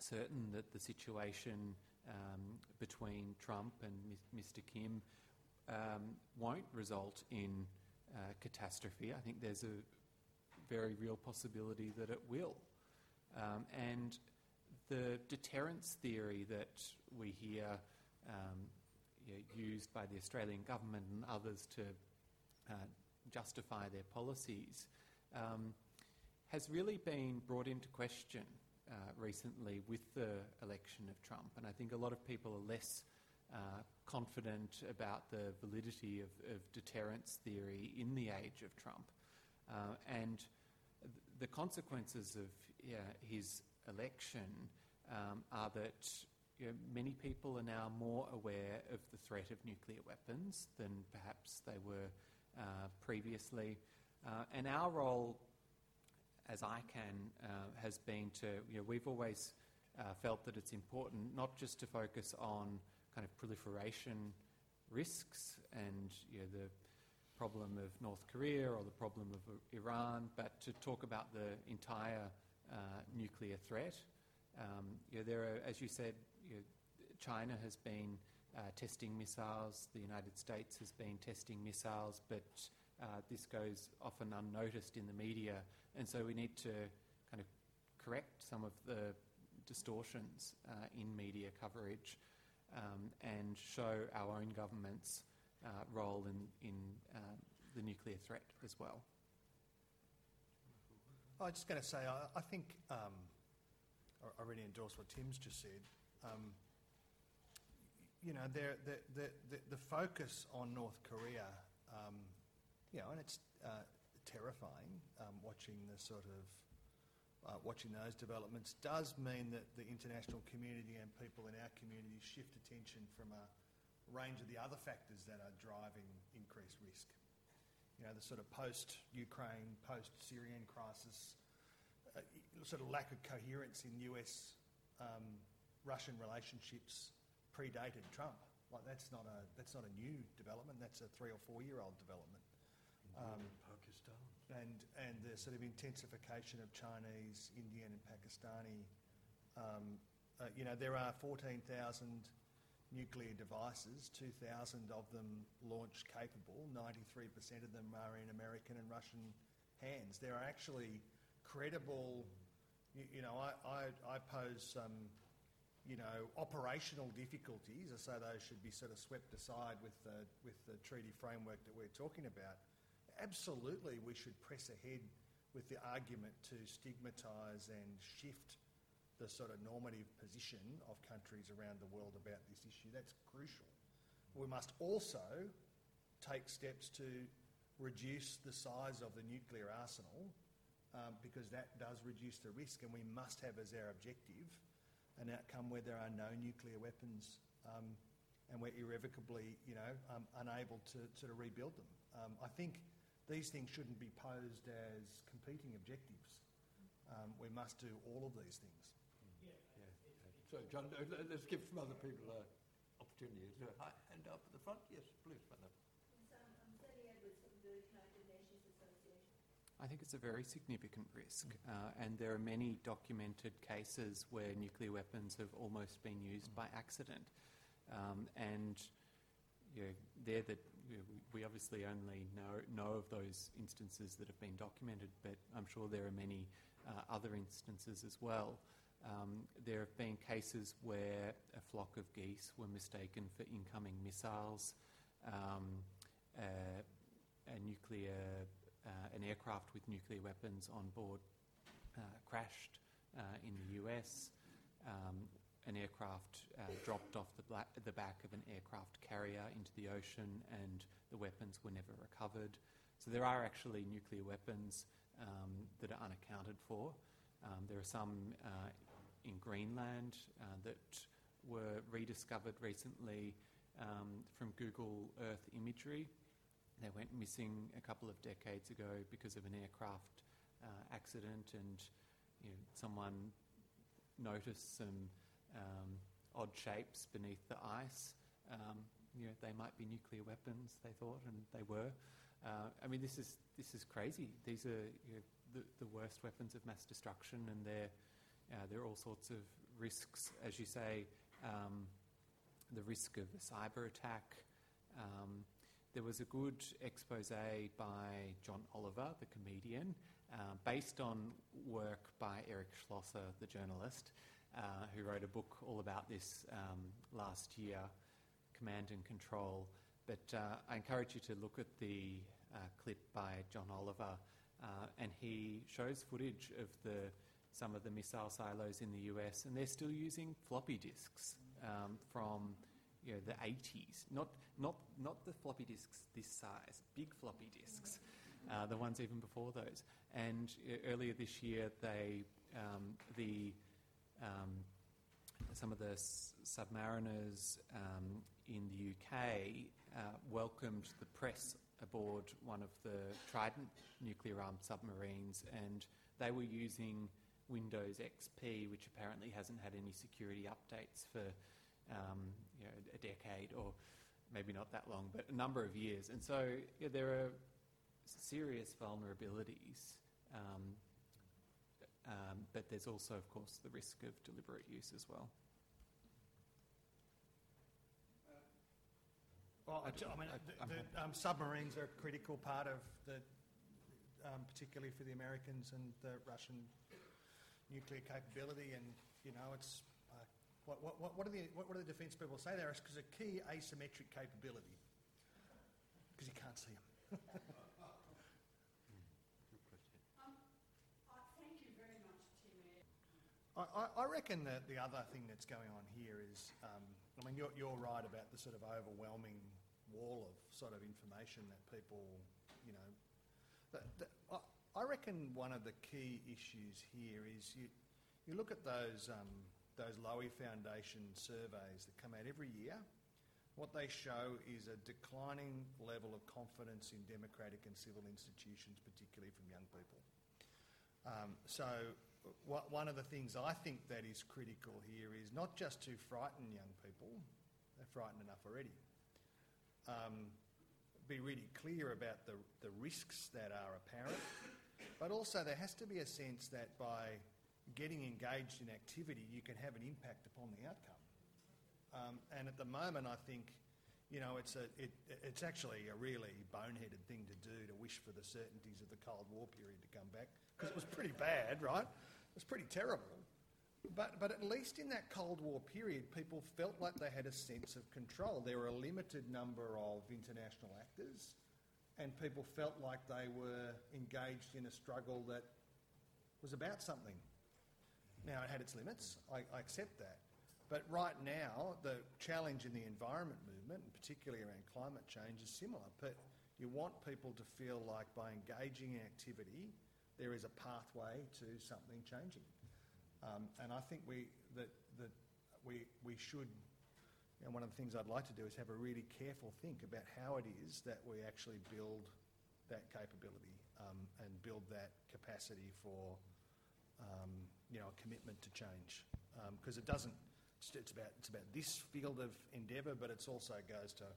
certain that the situation um, between Trump and Mr. Kim um, won't result in uh, catastrophe. I think there's a very real possibility that it will. Um, and the deterrence theory that we hear um, you know, used by the Australian government and others to uh, justify their policies um, has really been brought into question uh, recently with the election of Trump. And I think a lot of people are less uh, confident about the validity of, of, deterrence theory in the age of Trump. Uh, and the consequences of his election um, are that you know, many people are now more aware of the threat of nuclear weapons than perhaps they were uh, previously. Uh, and our role as ICAN uh, has been to, you know, we've always uh, felt that it's important not just to focus on kind of proliferation risks and you know, the problem of North Korea or the problem of Iran, but to talk about the entire uh, nuclear threat. Um, you know, there are, as you said, you know, China has been uh, testing missiles, the United States has been testing missiles, but uh, this goes often unnoticed in the media, and so we need to kind of correct some of the distortions uh, in media coverage um, and show our own government's uh, role in, in um, the nuclear threat as well. I was just going to say, I, I think um, I, really endorse what Tim's just said. Um, you know, the, the, the, the, focus on North Korea, um, you know, and it's uh, terrifying um, watching the sort of uh, watching those developments does mean that the international community and people in our community shift attention from a range of the other factors that are driving increased risk. you know, the sort of post-Ukraine, post-Syrian crisis, uh, sort of lack of coherence in US um, Russian relationships predated Trump. Like that's not a that's not a new development. That's a three or four year old development. Um, Pakistan. and and the sort of intensification of Chinese, Indian, and Pakistani. Um, uh, you know, there are 14,000 nuclear devices, 2,000 of them launch capable. 93% of them are in American and Russian hands. There are actually credible. You, you know, I, I, I pose some. You know, operational difficulties, so those should be sort of swept aside with the, with the treaty framework that we're talking about absolutely we should press ahead with the argument to stigmatise and shift the sort of normative position of countries around the world about this issue. That's crucial. We must also take steps to reduce the size of the nuclear arsenal um, because that does reduce the risk, and we must have as our objective an outcome where there are no nuclear weapons um, and we're irrevocably, you know, um, unable to sort of rebuild them. Um, I think these things shouldn't be posed as competing objectives. Um, we must do all of these things. So, John, uh, let's give some other people an opportunity. So, hi, hand up at the front. Yes, please, madam. I think it's a very significant risk, uh, and there are many documented cases where nuclear weapons have almost been used by accident. Um, and you know, they're the, you know, we obviously only know, know of those instances that have been documented, but I'm sure there are many uh, other instances as well. Um, there have been cases where a flock of geese were mistaken for incoming missiles. Um, uh, a nuclear, an aircraft with nuclear weapons on board uh, crashed uh, in the US. Um, an aircraft uh, dropped off the, black, the, back of an aircraft carrier into the ocean and the weapons were never recovered. So there are actually nuclear weapons um, that are unaccounted for. Um, there are some uh, in Greenland uh, that were rediscovered recently um, from Google Earth imagery. They went missing a couple of decades ago because of an aircraft uh, accident, and you know, someone noticed some um, odd shapes beneath the ice. Um, you know, they might be nuclear weapons. They thought, and they were. Uh, I mean, this is this is crazy. These are you know, the, the worst weapons of mass destruction, and they're uh, there are all sorts of risks, as you say. Um, the risk of a cyber attack. Um, there was a good expose by John Oliver, the comedian, uh, based on work by Eric Schlosser, the journalist, uh, who wrote a book all about this um, last year, Command and Control. But uh, I encourage you to look at the uh, clip by John Oliver, uh, and he shows footage of the some of the missile silos in the US, and they're still using floppy disks um, from you know, the 80s, not, not, not the floppy disks this size, big floppy disks, uh, the ones even before those. And uh, earlier this year, they, um, the, um, some of the s- submariners um, in the UK uh, welcomed the press aboard one of the Trident nuclear armed submarines, and they were using Windows XP, which apparently hasn't had any security updates for um, you know, a decade or maybe not that long, but a number of years. And so yeah, there are serious vulnerabilities, um, um, but there's also, of course, the risk of deliberate use as well. Well, I, I- mean, I- the, the, um, submarines are a critical part of the, um, particularly for the Americans and the Russian nuclear capability, and you know, it's uh, what, what, what, what are the what, what do the defence people say there? It's because a key asymmetric capability, because you can't see them. Thank you very I, I, I reckon that the other thing that's going on here is, um, I mean, you're, you're right about the sort of overwhelming wall of sort of information that people, you know, that, that, I, I reckon one of the key issues here is you, you look at those, um, those Lowy Foundation surveys that come out every year what they show is a declining level of confidence in democratic and civil institutions, particularly from young people. Um, so, what, one of the things I think that is critical here is not just to frighten young people, they're frightened enough already. Um, be really clear about the, the risks that are apparent, but also there has to be a sense that by getting engaged in activity, you can have an impact upon the outcome. Um, and at the moment, I think, you know, it's, a, it, it's actually a really boneheaded thing to do to wish for the certainties of the Cold War period to come back, because it was pretty bad, right? It was pretty terrible. But, but at least in that Cold War period, people felt like they had a sense of control. There were a limited number of international actors, and people felt like they were engaged in a struggle that was about something. Now, it had its limits, I, I accept that. But right now, the challenge in the environment movement, and particularly around climate change, is similar. But you want people to feel like by engaging in activity, there is a pathway to something changing. Um, and I think we, that, that we, we should, you know, one of the things I'd like to do is have a really careful think about how it is that we actually build that capability um, and build that capacity for, um, you know, a commitment to change. Because um, it doesn't, it's about, it's about this field of endeavour, but it also goes to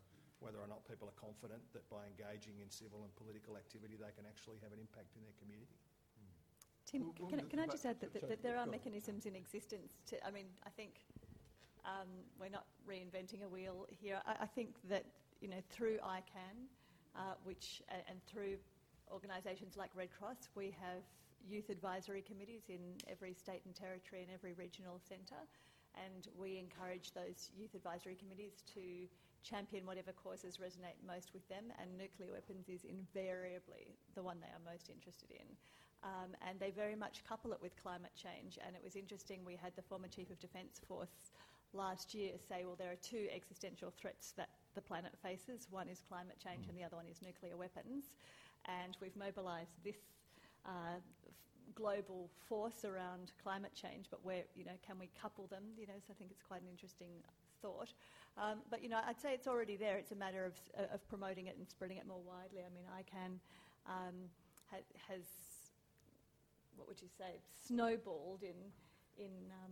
whether or not people are confident that by engaging in civil and political activity they can actually have an impact in their community. Tim, can, can I just add that, that, that there are mechanisms in existence to, I mean, I think um, we're not reinventing a wheel here. I, I, think that, you know, through ICAN, uh, which, and through organisations like Red Cross, we have youth advisory committees in every state and territory and every regional centre, and we encourage those youth advisory committees to champion whatever causes resonate most with them, and nuclear weapons is invariably the one they are most interested in. Um, and they very much couple it with climate change. And it was interesting, we had the former Chief of Defence Force last year say, well, there are two existential threats that the planet faces. One is climate change, and the other one is nuclear weapons. And we've mobilised this uh, global force around climate change, but where, you know, can we couple them? You know, so I think it's quite an interesting thought. Um, but, you know, I'd say it's already there. It's a matter of, uh, of promoting it and spreading it more widely. I mean, ICAN um, ha- has what would you say, snowballed in, in um,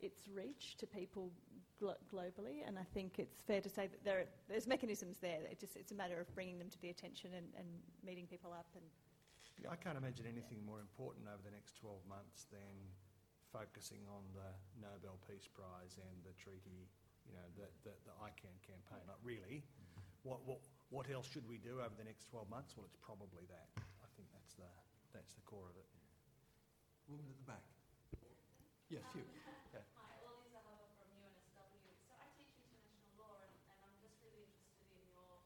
its reach to people glo- globally. And I think it's fair to say that there are, there's mechanisms there. It just, it's a matter of bringing them to the attention and, and meeting people up. And I can't imagine anything more important over the next 12 months than focusing on the Nobel Peace Prize and the treaty, you know, the, the, the ICAN campaign. Not really. What, what, what else should we do over the next 12 months? Well, it's probably that. I think that's the, that's the core of it. Woman at the back. Yes, you. Okay. Hi, Lisa Hubbard from UNSW. So I teach international law, and, and, I'm just really interested in your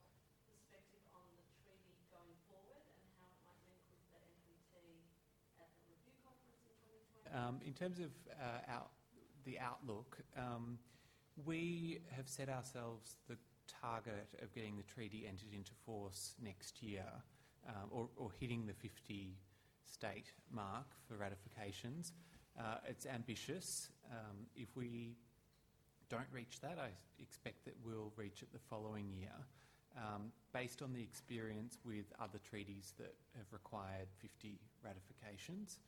perspective on the treaty going forward and how it might link with the NPT at the review conference in 2020. Um, in terms of uh, the outlook, um, we have set ourselves the target of getting the treaty entered into force next year, um, or, hitting the 50 state mark for ratifications. Uh, it's ambitious. Um, if we don't reach that, I expect that we'll reach it the following year, um, based on the experience with other treaties that have required 50 ratifications.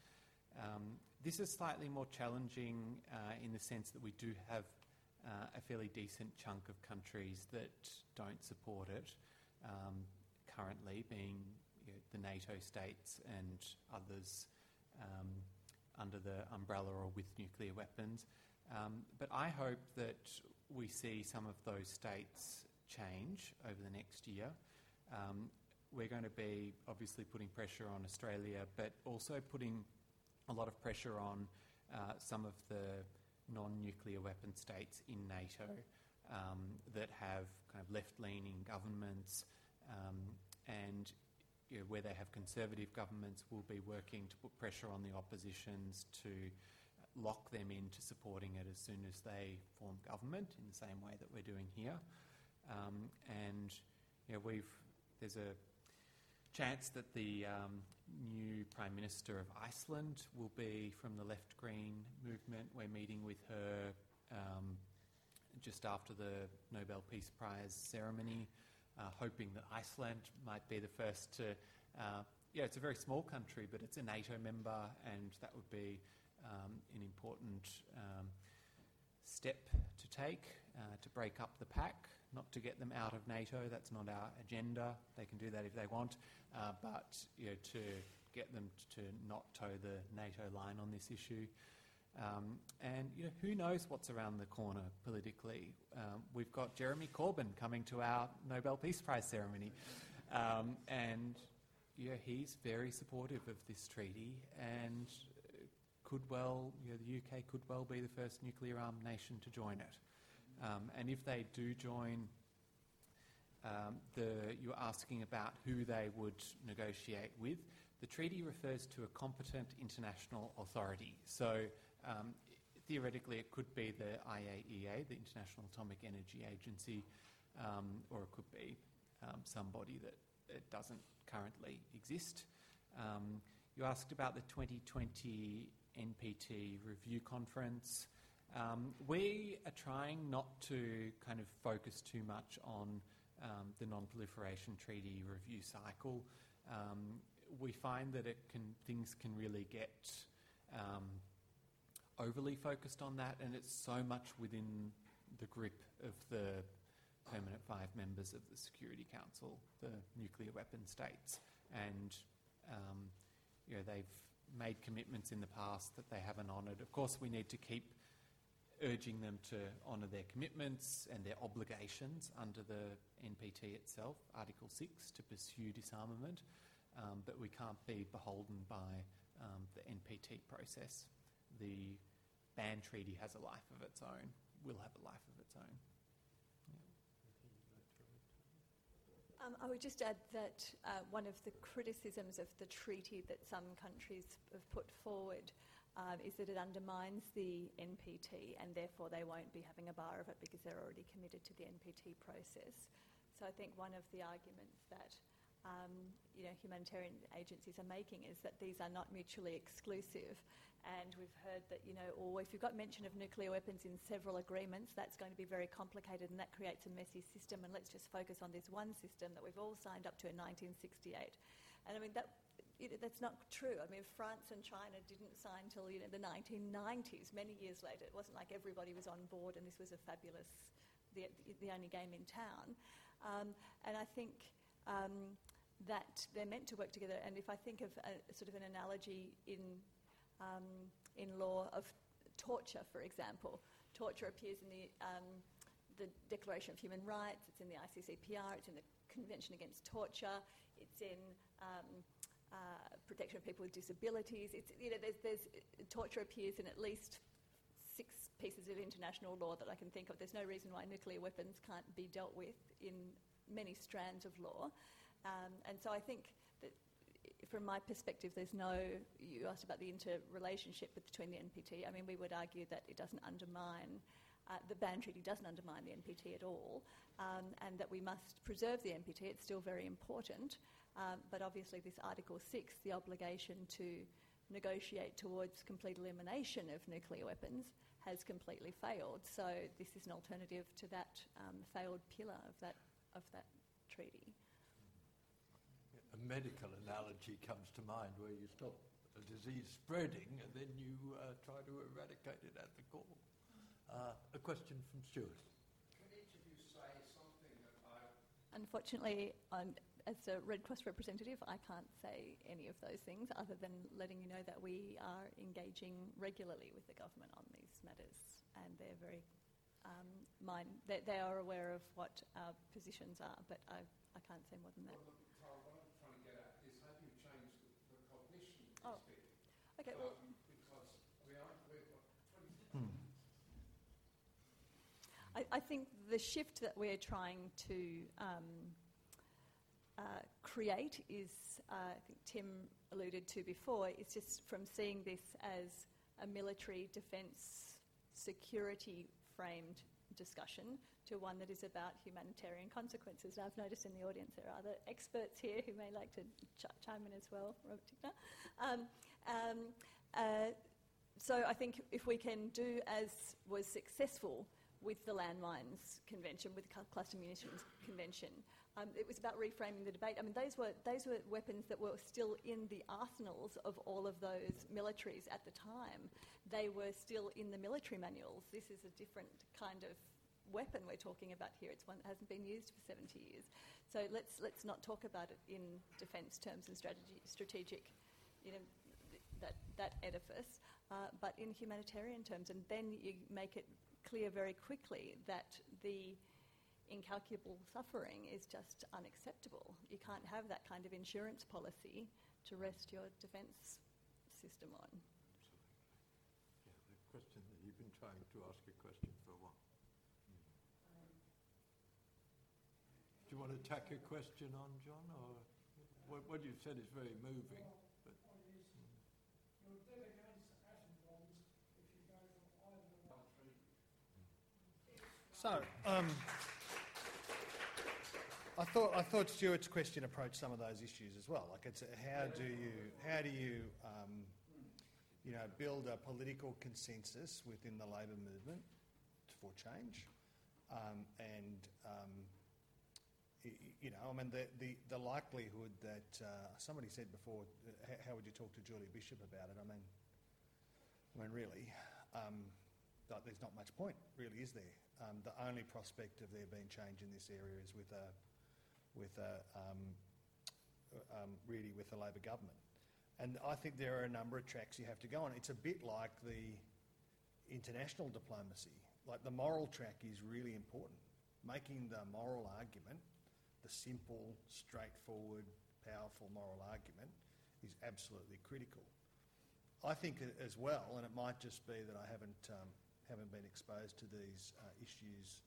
Um, this is slightly more challenging uh, in the sense that we do have uh, a fairly decent chunk of countries that don't support it um, currently, being you know, the NATO states and others um, under the umbrella or with nuclear weapons. Um, but I hope that we see some of those states change over the next year. Um, we're going to be obviously putting pressure on Australia, but also putting a lot of pressure on uh, some of the non nuclear weapon states in NATO um, that have kind of left leaning governments um, and you know, where they have conservative governments, will be working to put pressure on the oppositions to lock them into supporting it as soon as they form government, in the same way that we're doing here. Um, and you know, we've there's a chance that the um, new Prime Minister of Iceland will be from the left green movement. We're meeting with her um, just after the Nobel Peace Prize ceremony, uh, hoping that Iceland might be the first to. Uh, yeah, it's a very small country, but it's a NATO member, and that would be um, an important um, step to take uh, to break up the pack, not to get them out of NATO. That's not our agenda. They can do that if they want, uh, but you know, to get them to not toe the NATO line on this issue. Um, and you know, who knows what's around the corner politically? Um, we've got Jeremy Corbyn coming to our Nobel Peace Prize ceremony, um, and yeah, he's very supportive of this treaty, and could well, you know, the UK could well be the first nuclear armed nation to join it. Um, and if they do join, um, the, you're asking about who they would negotiate with. The treaty refers to a competent international authority. So um, theoretically, it could be the IAEA, the International Atomic Energy Agency, um, or it could be um, somebody that it doesn't currently exist. Um, you asked about the 2020 NPT review conference. Um, we are trying not to kind of focus too much on um, the non-proliferation treaty review cycle. Um, we find that it can things can really get um, overly focused on that, and it's so much within the grip of the permanent five members of the Security Council, the nuclear weapon states, and um, you know they've made commitments in the past that they haven't honoured. Of course, we need to keep urging them to honour their commitments and their obligations under the NPT itself, Article 6, to pursue disarmament, um, but we can't be beholden by um, the NPT process. The ban treaty has a life of its own, will have a life of its own. Um, I would just add that uh, one of the criticisms of the treaty that some countries have put forward um, is that it undermines the NPT and therefore they won't be having a bar of it because they're already committed to the NPT process. So I think one of the arguments that um, you know, humanitarian agencies are making is that these are not mutually exclusive. And we've heard that, you know, or if you've got mention of nuclear weapons in several agreements, that's going to be very complicated and that creates a messy system. And let's just focus on this one system that we've all signed up to in 1968. And I mean, that, you know, that's not true. I mean, France and China didn't sign until you know, the 1990s, many years later. It wasn't like everybody was on board and this was a fabulous, the, the only game in town. Um, and I think um, that they're meant to work together. And if I think of a, sort of an analogy in um, in law of torture, for example. Torture appears in the, um, the Declaration of Human Rights, it's in the ICCPR, it's in the Convention Against Torture, it's in um, uh, protection of people with disabilities. It's, you know, there's, there's, torture appears in at least six pieces of international law that I can think of. There's no reason why nuclear weapons can't be dealt with in many strands of law. Um, and so I think that from my perspective, there's no. You asked about the interrelationship between the NPT. I mean, we would argue that it doesn't undermine. Uh, the ban treaty doesn't undermine the NPT at all, um, and that we must preserve the NPT. It's still very important, um, but obviously, this Article 6, the obligation to negotiate towards complete elimination of nuclear weapons, has completely failed. So, this is an alternative to that um, failed pillar of that, of that treaty a medical analogy comes to mind where you stop a disease spreading and then you uh, try to eradicate it at the core. Uh, a question from Stuart. Can each of you say something about. Unfortunately, I'm, as a Red Cross representative, I can't say any of those things other than letting you know that we are engaging regularly with the government on these matters and they're very. Um, mind, they, they, are aware of what our positions are, but I, I can't say more than that. Well, Oh. Okay, well. Hmm. I, I, think the shift that we're trying to um, uh, create is, uh, I think Tim alluded to before, is just from seeing this as a military defence security framed discussion to one that is about humanitarian consequences. And I've noticed in the audience there are other experts here who may like to ch- chime in as well, Um, um, uh, so I think if we can do as was successful with the Landmines Convention, with the Cluster Munitions Convention. Um, it was about reframing the debate. I mean, those were, those were weapons that were still in the arsenals of all of those militaries at the time. They were still in the military manuals. This is a different kind of weapon we're talking about here. It's one that hasn't been used for 70 years. So let's, let's not talk about it in defence terms and strategy, strategic, you know, that, that edifice, uh, but in humanitarian terms. And then you make it clear very quickly that the incalculable suffering is just unacceptable. You can't have that kind of insurance policy to rest your defence system on. Yeah, the question that you've been trying to ask a question for a while. Do you want to tack a question on, John, or what, what you've said is very moving? But So, um, I thought I thought Stuart's question approached some of those issues as well. Like, it's how do you how do you um, you know build a political consensus within the Labor movement for change, um, and um, you know, I mean, the the, the likelihood that uh, somebody said before, uh, how, how would you talk to Julie Bishop about it? I mean, I mean, really, um, there's not much point, really, is there? Um, the only prospect of there being change in this area is with a, with a, um, um, really with the Labor government. And I think there are a number of tracks you have to go on. It's a bit like the international diplomacy. Like the moral track is really important. Making the moral argument, the simple, straightforward, powerful moral argument, is absolutely critical. I think as well, and it might just be that I haven't um, haven't been exposed to these uh, issues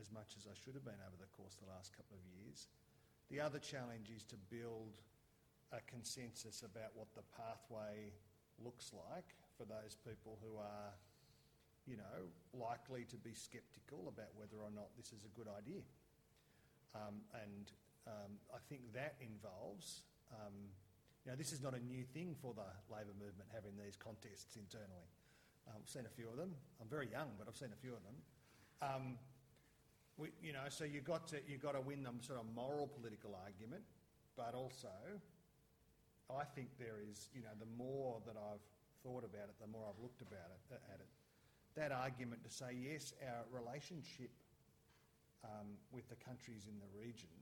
as much as I should have been over the course of the last couple of years. The other challenge is to build a consensus about what the pathway looks like for those people who are, you know, likely to be sceptical about whether or not this is a good idea. Um, and um, I think that involves, um, you know, this is not a new thing for the Labor movement having these contests internally. Um, I've seen a few of them. I'm very young, but I've seen a few of them. We, you know, so you've got to you've got to win the sort of moral political argument, but also, I think there is, you know, the more that I've thought about it, the more I've looked about it at it. That argument to say yes, our relationship um, with the countries in the region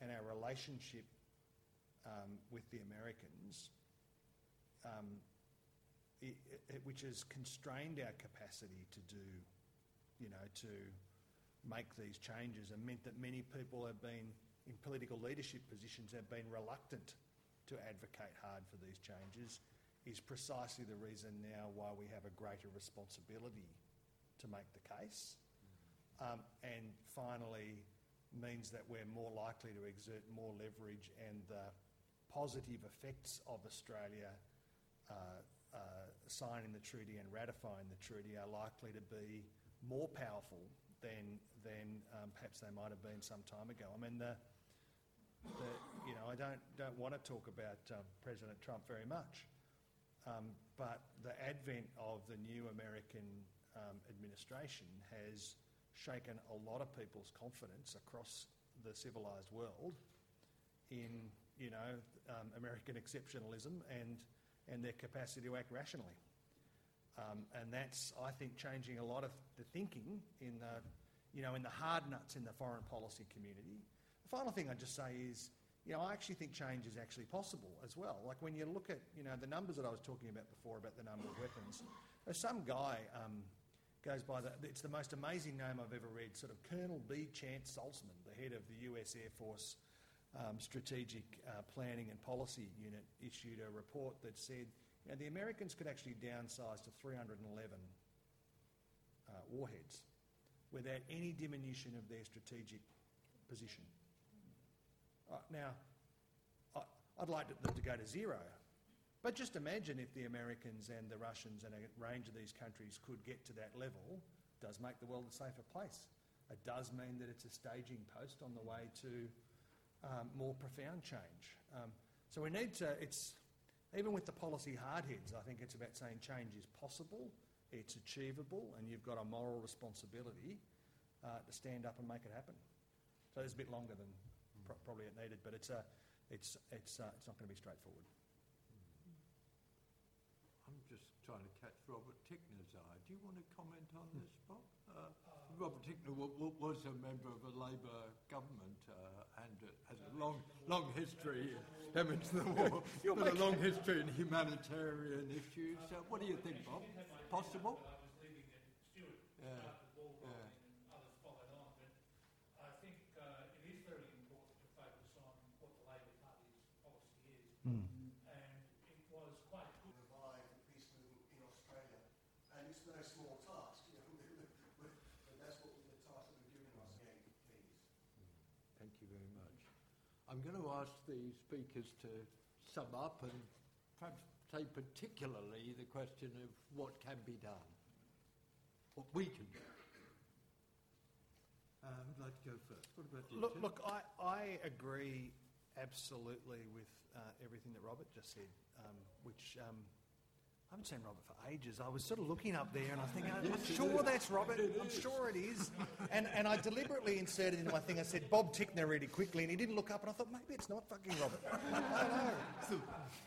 and our relationship um, with the Americans, um, i i which has constrained our capacity to do, you know, to make these changes and meant that many people have been in political leadership positions have been reluctant to advocate hard for these changes is precisely the reason now why we have a greater responsibility to make the case. Um, and finally, means that we're more likely to exert more leverage and the positive effects of Australia uh, uh, signing the treaty and ratifying the treaty are likely to be more powerful than, than um, perhaps they might have been some time ago. I mean, the, the, you know, I don't, don't want to talk about uh, President Trump very much, um, but the advent of the new American um, administration has shaken a lot of people's confidence across the civilised world in, you know, um, American exceptionalism and, and their capacity to act rationally. Um, and that's, I think, changing a lot of the thinking in the, you know, in the hard nuts in the foreign policy community. The final thing I'd just say is, you know, I actually think change is actually possible as well. Like when you look at, you know, the numbers that I was talking about before about the number of weapons, there's some guy um, goes by the, it's the most amazing name I've ever read, sort of Colonel B. Chance Saltzman, the head of the US Air Force um, Strategic uh, Planning and Policy Unit, issued a report that said, know, the Americans could actually downsize to 311 uh, warheads without any diminution of their strategic position. Uh, now, I, I'd like them to go to zero, but just imagine if the Americans and the Russians and a range of these countries could get to that level, it does make the world a safer place. It does mean that it's a staging post on the way to um, more profound change. Um, so we need to, it's, even with the policy hardheads, I think it's about saying change is possible it's achievable, and you've got a moral responsibility uh, to stand up and make it happen. So it's a bit longer than pro- probably it needed, but it's, a, it's, it's, uh, it's not going to be straightforward. I'm just trying to catch Robert Tickner's eye. Do you want to comment on this, Bob? Uh, Robert w- was a member of a Labour government uh, and uh, has a long, long history, Emmons the war, but a long history in humanitarian issues. Uh, what do you think, Bob? Possible? I was leaving at Stewart, Yeah, started the ball yeah. rolling and others followed on. But I think uh, it is very important to focus on what the Labor Party's policy is. And it was quite good. revive the peace movement in Australia. And it's no small task, you know, but that's what the task that we've given us. Again, please. Thank you very much. I'm going to ask the speakers to sum up and perhaps say particularly the question of what can be done, what we can do. Uh, who'd like to go first? What about you? Look, Tim? look I, I agree absolutely with uh, everything that Robert just said, um, which um, I haven't seen Robert for ages. I was sort of looking up there and I think, I'm sure that's Robert. I'm sure it is. And, and I deliberately inserted into my thing, I said Bob Tickner really quickly, and he didn't look up, and I thought, maybe it's not fucking Robert. I don't know.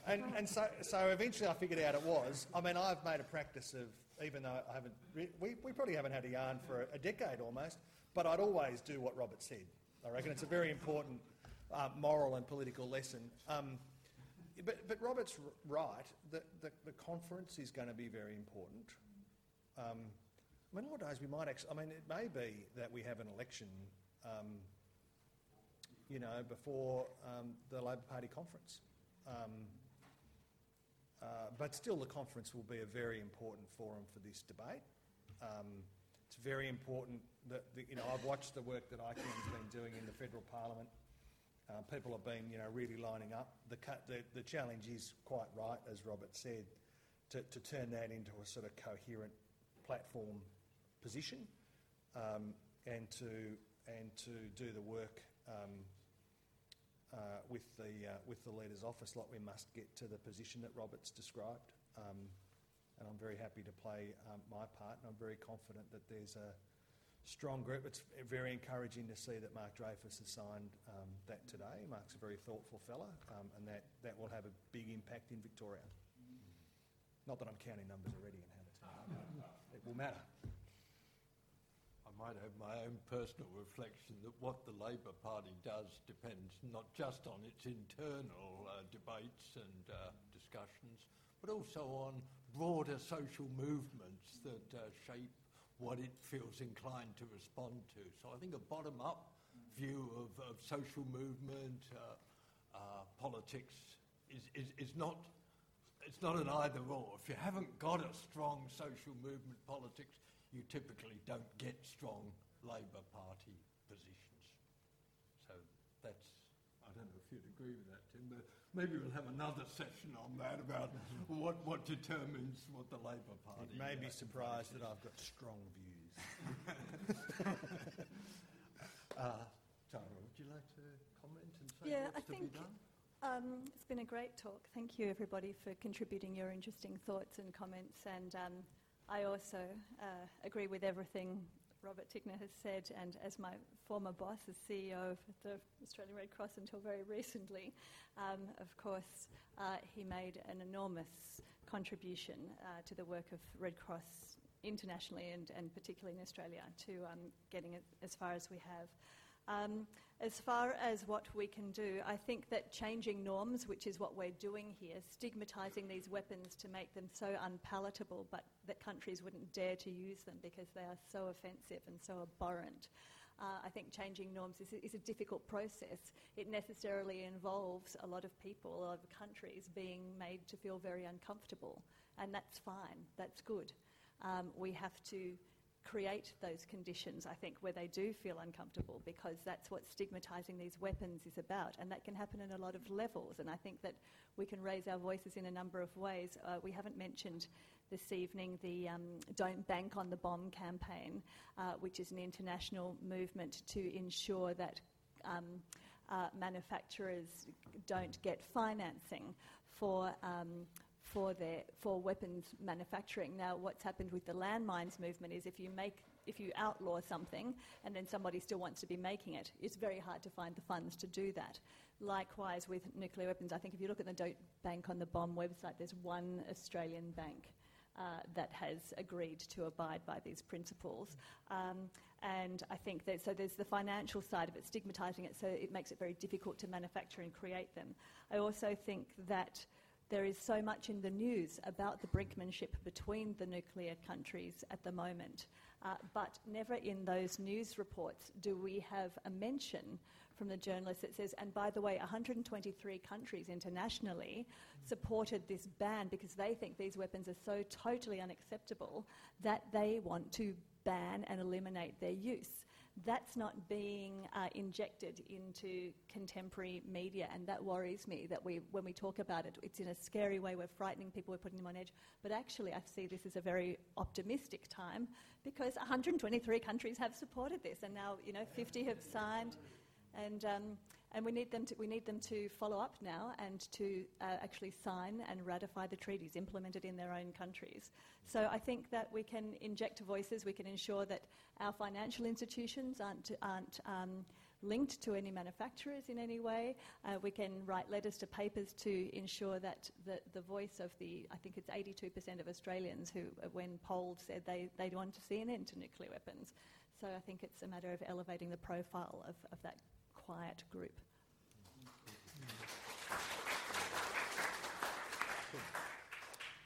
And, and so, so eventually I figured out it was. I mean, I've made a practice of, even though I haven't, we, we probably haven't had a yarn for a, a decade almost, but I'd always do what Robert said. I reckon it's a very important uh, moral and political lesson. Um, but, but Robert's right. that the, the conference is going to be very important. Um, I mean, nowadays we might actually. I mean, it may be that we have an election, um, you know, before um, the Labor Party conference. Um, uh, but still, the conference will be a very important forum for this debate. Um, it's very important that, that, you know, I've watched the work that ICAN's been doing in the federal parliament. Uh, people have been, you know, really lining up. The, the, the challenge is quite right, as Robert said, to, to turn that into a sort of coherent platform position um, and to and to do the work um, uh, with the uh, with the leader's office like we must get to the position that Robert's described. Um, and I'm very happy to play um, my part, and I'm very confident that there's a strong group. It's very encouraging to see that Mark Dreyfus has signed um, that today. Mark's a very thoughtful fella, um, and that, that will have a big impact in Victoria. Not that I'm counting numbers already how it will matter. I might have my own personal reflection that what the Labor Party does depends not just on its internal uh, debates and uh, discussions, but also on broader social movements that uh, shape what it feels inclined to respond to. So I think a bottom up view of, of social movement, uh, uh, politics, is, is, is not. It's not an either or. If you haven't got a strong social movement politics, you typically don't get strong Labor Party positions. So that's, I don't know if you'd agree with that, Tim, but maybe we'll have another session on that about what, what determines what the Labor Party. You may be uh, surprised that I've got strong views. Uh, Tara, would you like to comment and say Yeah, what's I to think be done? um, it's been a great talk. Thank you, everybody, for contributing your interesting thoughts and comments. And um, I also uh, agree with everything Robert Tickner has said. And as my former boss, as CEO of the Australian Red Cross until very recently, um, of course, uh, he made an enormous contribution uh, to the work of Red Cross internationally and, and particularly in Australia to um, getting as far as we have. Um, as far as what we can do, I think that changing norms, which is what we're doing here, stigmatising these weapons to make them so unpalatable, but that countries wouldn't dare to use them because they are so offensive and so abhorrent. Uh, I think changing norms is is a difficult process. It necessarily involves a lot of people, a lot of countries being made to feel very uncomfortable, and that's fine, that's good. Um, we have to create those conditions, I think, where they do feel uncomfortable because that's what stigmatising these weapons is about. And that can happen in a lot of levels. And I think that we can raise our voices in a number of ways. Uh, we haven't mentioned this evening the um, Don't Bank on the Bomb campaign, uh, which is an international movement to ensure that. Um, uh, manufacturers don't get financing for um, for their for weapons manufacturing. Now, what's happened with the landmines movement is if you make if you outlaw something and then somebody still wants to be making it, it's very hard to find the funds to do that. Likewise with nuclear weapons, I think if you look at the Don't Bank on the Bomb website, there's one Australian bank uh, that has agreed to abide by these principles. Um, and I think that so there's the financial side of it, stigmatising it, so it makes it very difficult to manufacture and create them. I also think that there is so much in the news about the brinkmanship between the nuclear countries at the moment, uh, but never in those news reports do we have a mention from the journalist that says, and by the way, 123 countries internationally supported this ban because they think these weapons are so totally unacceptable that they want to ban and eliminate their use that's not being uh, injected into contemporary media, and that worries me. That we, when we talk about it, it's in a scary way. We're frightening people. We're putting them on edge. But actually, I see this as a very optimistic time because 123 countries have supported this, and now you know 50 have signed, and. Um, and we need them to, we need them to follow up now and to uh, actually sign and ratify the treaties, implemented in their own countries. So I think that we can inject voices, we can ensure that our financial institutions aren't, aren't um, linked to any manufacturers in any way. Uh, we can write letters to papers to ensure that the, the voice of the, I think it's 82% of Australians who, uh, when polled, said they, they want to see an end to nuclear weapons. So I think it's a matter of elevating the profile of, of that quiet group.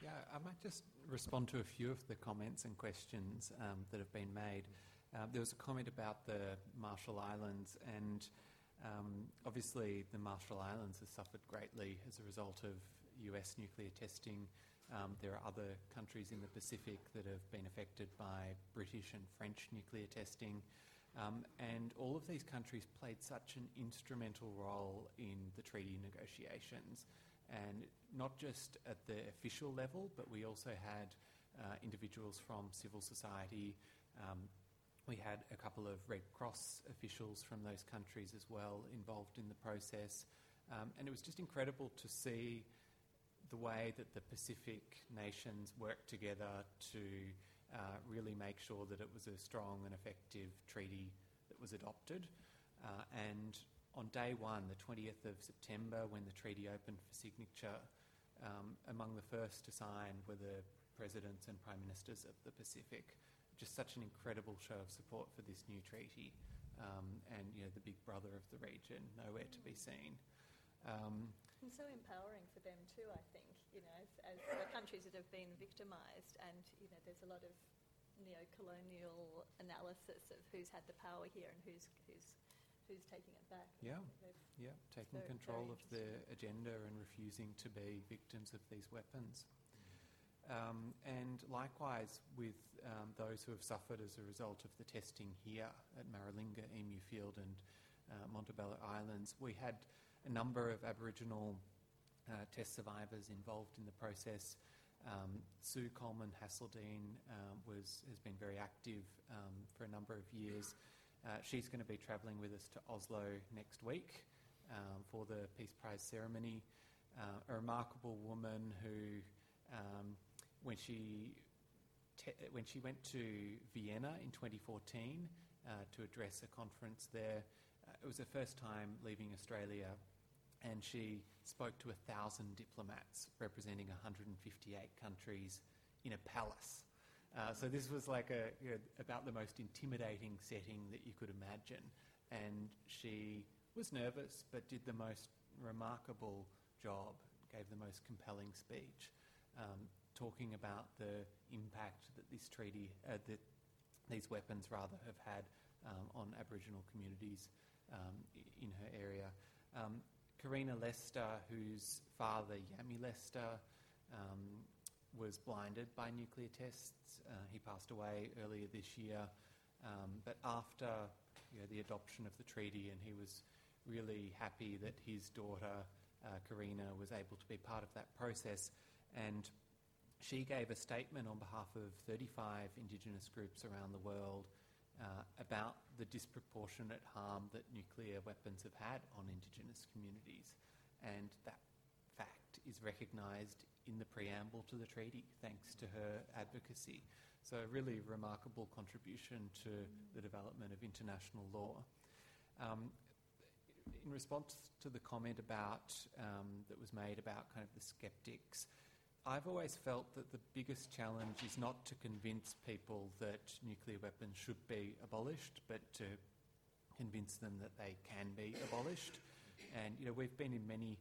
Yeah, I might just respond to a few of the comments and questions um, that have been made. Uh, there was a comment about the Marshall Islands, and um, obviously the Marshall Islands has suffered greatly as a result of US nuclear testing. Um, there are other countries in the Pacific that have been affected by British and French nuclear testing. Um, and all of these countries played such an instrumental role in the treaty negotiations. And not just at the official level, but we also had uh, individuals from civil society. Um, we had a couple of Red Cross officials from those countries as well involved in the process. Um, and it was just incredible to see the way that the Pacific nations worked together to uh, really make sure that it was a strong and effective treaty that was adopted. Uh, and on day one, the 20th of September, when the treaty opened for signature, um, among the first to sign were the presidents and prime ministers of the Pacific. Just such an incredible show of support for this new treaty. Um, and you know the big brother of the region, nowhere to be seen. Um, and so empowering for them too, I think. You know, as, as the countries that have been victimised, and you know, there's a lot of neo-colonial analysis of who's had the power here and who's who's who's taking it back. Yeah, yeah, taking very, control very of the agenda and refusing to be victims of these weapons. Um, and likewise with um, those who have suffered as a result of the testing here at Maralinga, Emu Field, and uh, Montebello Islands, we had a number of Aboriginal uh, test survivors involved in the process. Um, Sue Coleman Haseldine um, was, has been very active um, for a number of years. Uh, she's going to be travelling with us to Oslo next week um, for the Peace Prize ceremony. Uh, a remarkable woman who, um, when she te- when she went to Vienna in 2014 uh, to address a conference there, uh, it was her first time leaving Australia and she spoke to a thousand diplomats representing 158 countries in a palace. Uh, so this was like a, you know, about the most intimidating setting that you could imagine. And she was nervous, but did the most remarkable job, gave the most compelling speech, um, talking about the impact that this treaty, uh, that these weapons rather, have had um, on Aboriginal communities um, in her area. Um, Karina Lester, whose father, Yami Lester, um, was blinded by nuclear tests. Uh, he passed away earlier this year. Um, but after you know, the adoption of the treaty, and he was really happy that his daughter, uh, Karina, was able to be part of that process. And she gave a statement on behalf of 35 Indigenous groups around the world uh, about the disproportionate harm that nuclear weapons have had on Indigenous communities. And that fact is recognised in the preamble to the treaty, thanks to her advocacy. So, a really remarkable contribution to the development of international law. Um, in response to the comment about um, that was made about kind of the skeptics, I've always felt that the biggest challenge is not to convince people that nuclear weapons should be abolished, but to convince them that they can be abolished. And you know, we've been in many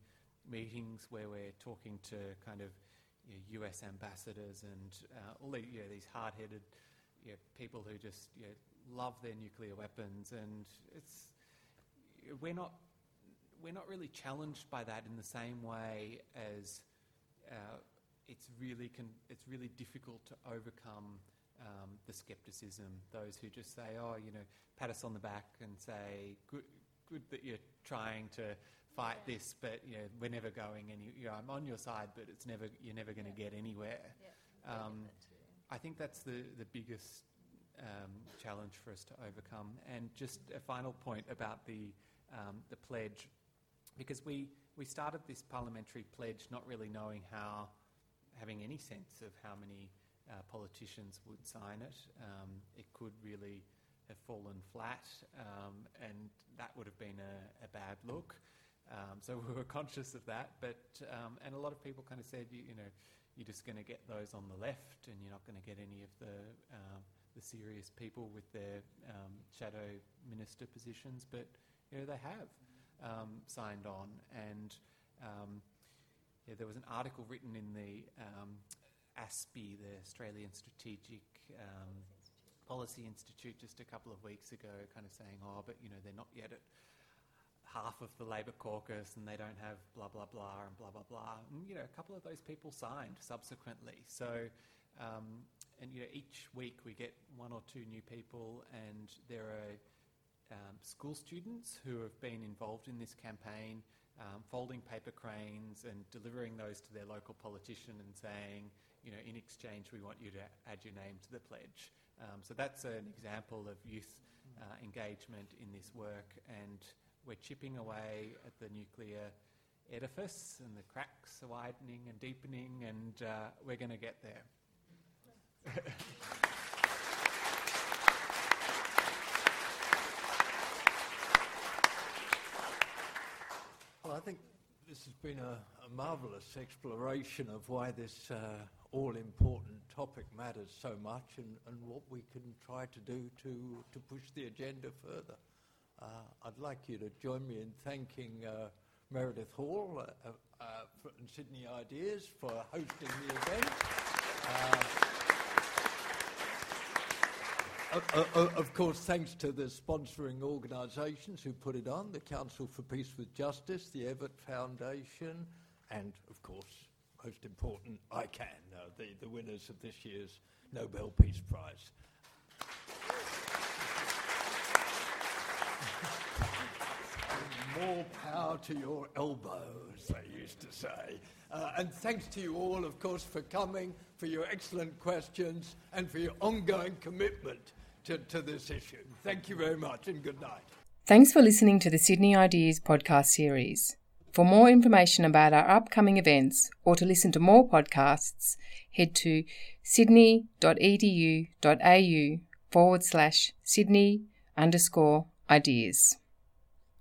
meetings where we're talking to kind of you know, US ambassadors and uh, all the, you know, these hard-headed you know, people who just you know, love their nuclear weapons, and it's we're not we're not really challenged by that in the same way as uh, it's really con- it's really difficult to overcome um, the skepticism. Those who just say, "Oh, you know, pat us on the back and say, good, good that you're trying to fight Yeah. this, but you know, we're never going any. You know, I'm on your side, but it's never you're never going to Yeah. get anywhere." Yeah, Um. I think that's the, the biggest um, challenge for us to overcome. And just a final point about the, um, the pledge, because we, we started this parliamentary pledge not really knowing how, having any sense of how many uh, politicians would sign it. Um, it could really have fallen flat, um, and that would have been a, a bad look. Um, so we were conscious of that, but um, and a lot of people kind of said, you, you know, you're just going to get those on the left, and you're not going to get any of the um, the serious people with their um, shadow minister positions. But you know, they have signed on, and yeah, there was an article written in the um, ASPI, the Australian Strategic um, Policy Institute, just a couple of weeks ago, kind of saying, "Oh, but you know, they're not yet at." half of the Labor caucus and they don't have blah, blah, blah, and blah, blah, blah. And, you know, a couple of those people signed subsequently. So, um, and, you know, each week we get one or two new people, and there are um, school students who have been involved in this campaign, um, folding paper cranes and delivering those to their local politician and saying, you know, in exchange, we want you to add your name to the pledge. Um, so that's an example of youth uh, engagement in this work, and we're chipping away at the nuclear edifice, and the cracks are widening and deepening, and uh, we're going to get there. I think this has been a, a marvellous exploration of why this uh, all important topic matters so much and, and what we can try to do to, to push the agenda further. Uh, I'd like you to join me in thanking uh, Meredith Hall uh, uh, for, and Sydney Ideas for hosting the event. Uh, Uh, uh, of course, thanks to the sponsoring organisations who put it on, the Council for Peace with Justice, the Evatt Foundation, and of course, most important, ICAN, uh, the, the winners of this year's Nobel Peace Prize. More power to your elbows, they used to say. Uh, and thanks to you all, of course, for coming, for your excellent questions, and for your ongoing commitment to, to this issue. Thank you very much, and good night. Thanks for listening to the Sydney Ideas podcast series. For more information about our upcoming events or to listen to more podcasts, head to sydney.edu.au forward slash Sydney underscore ideas.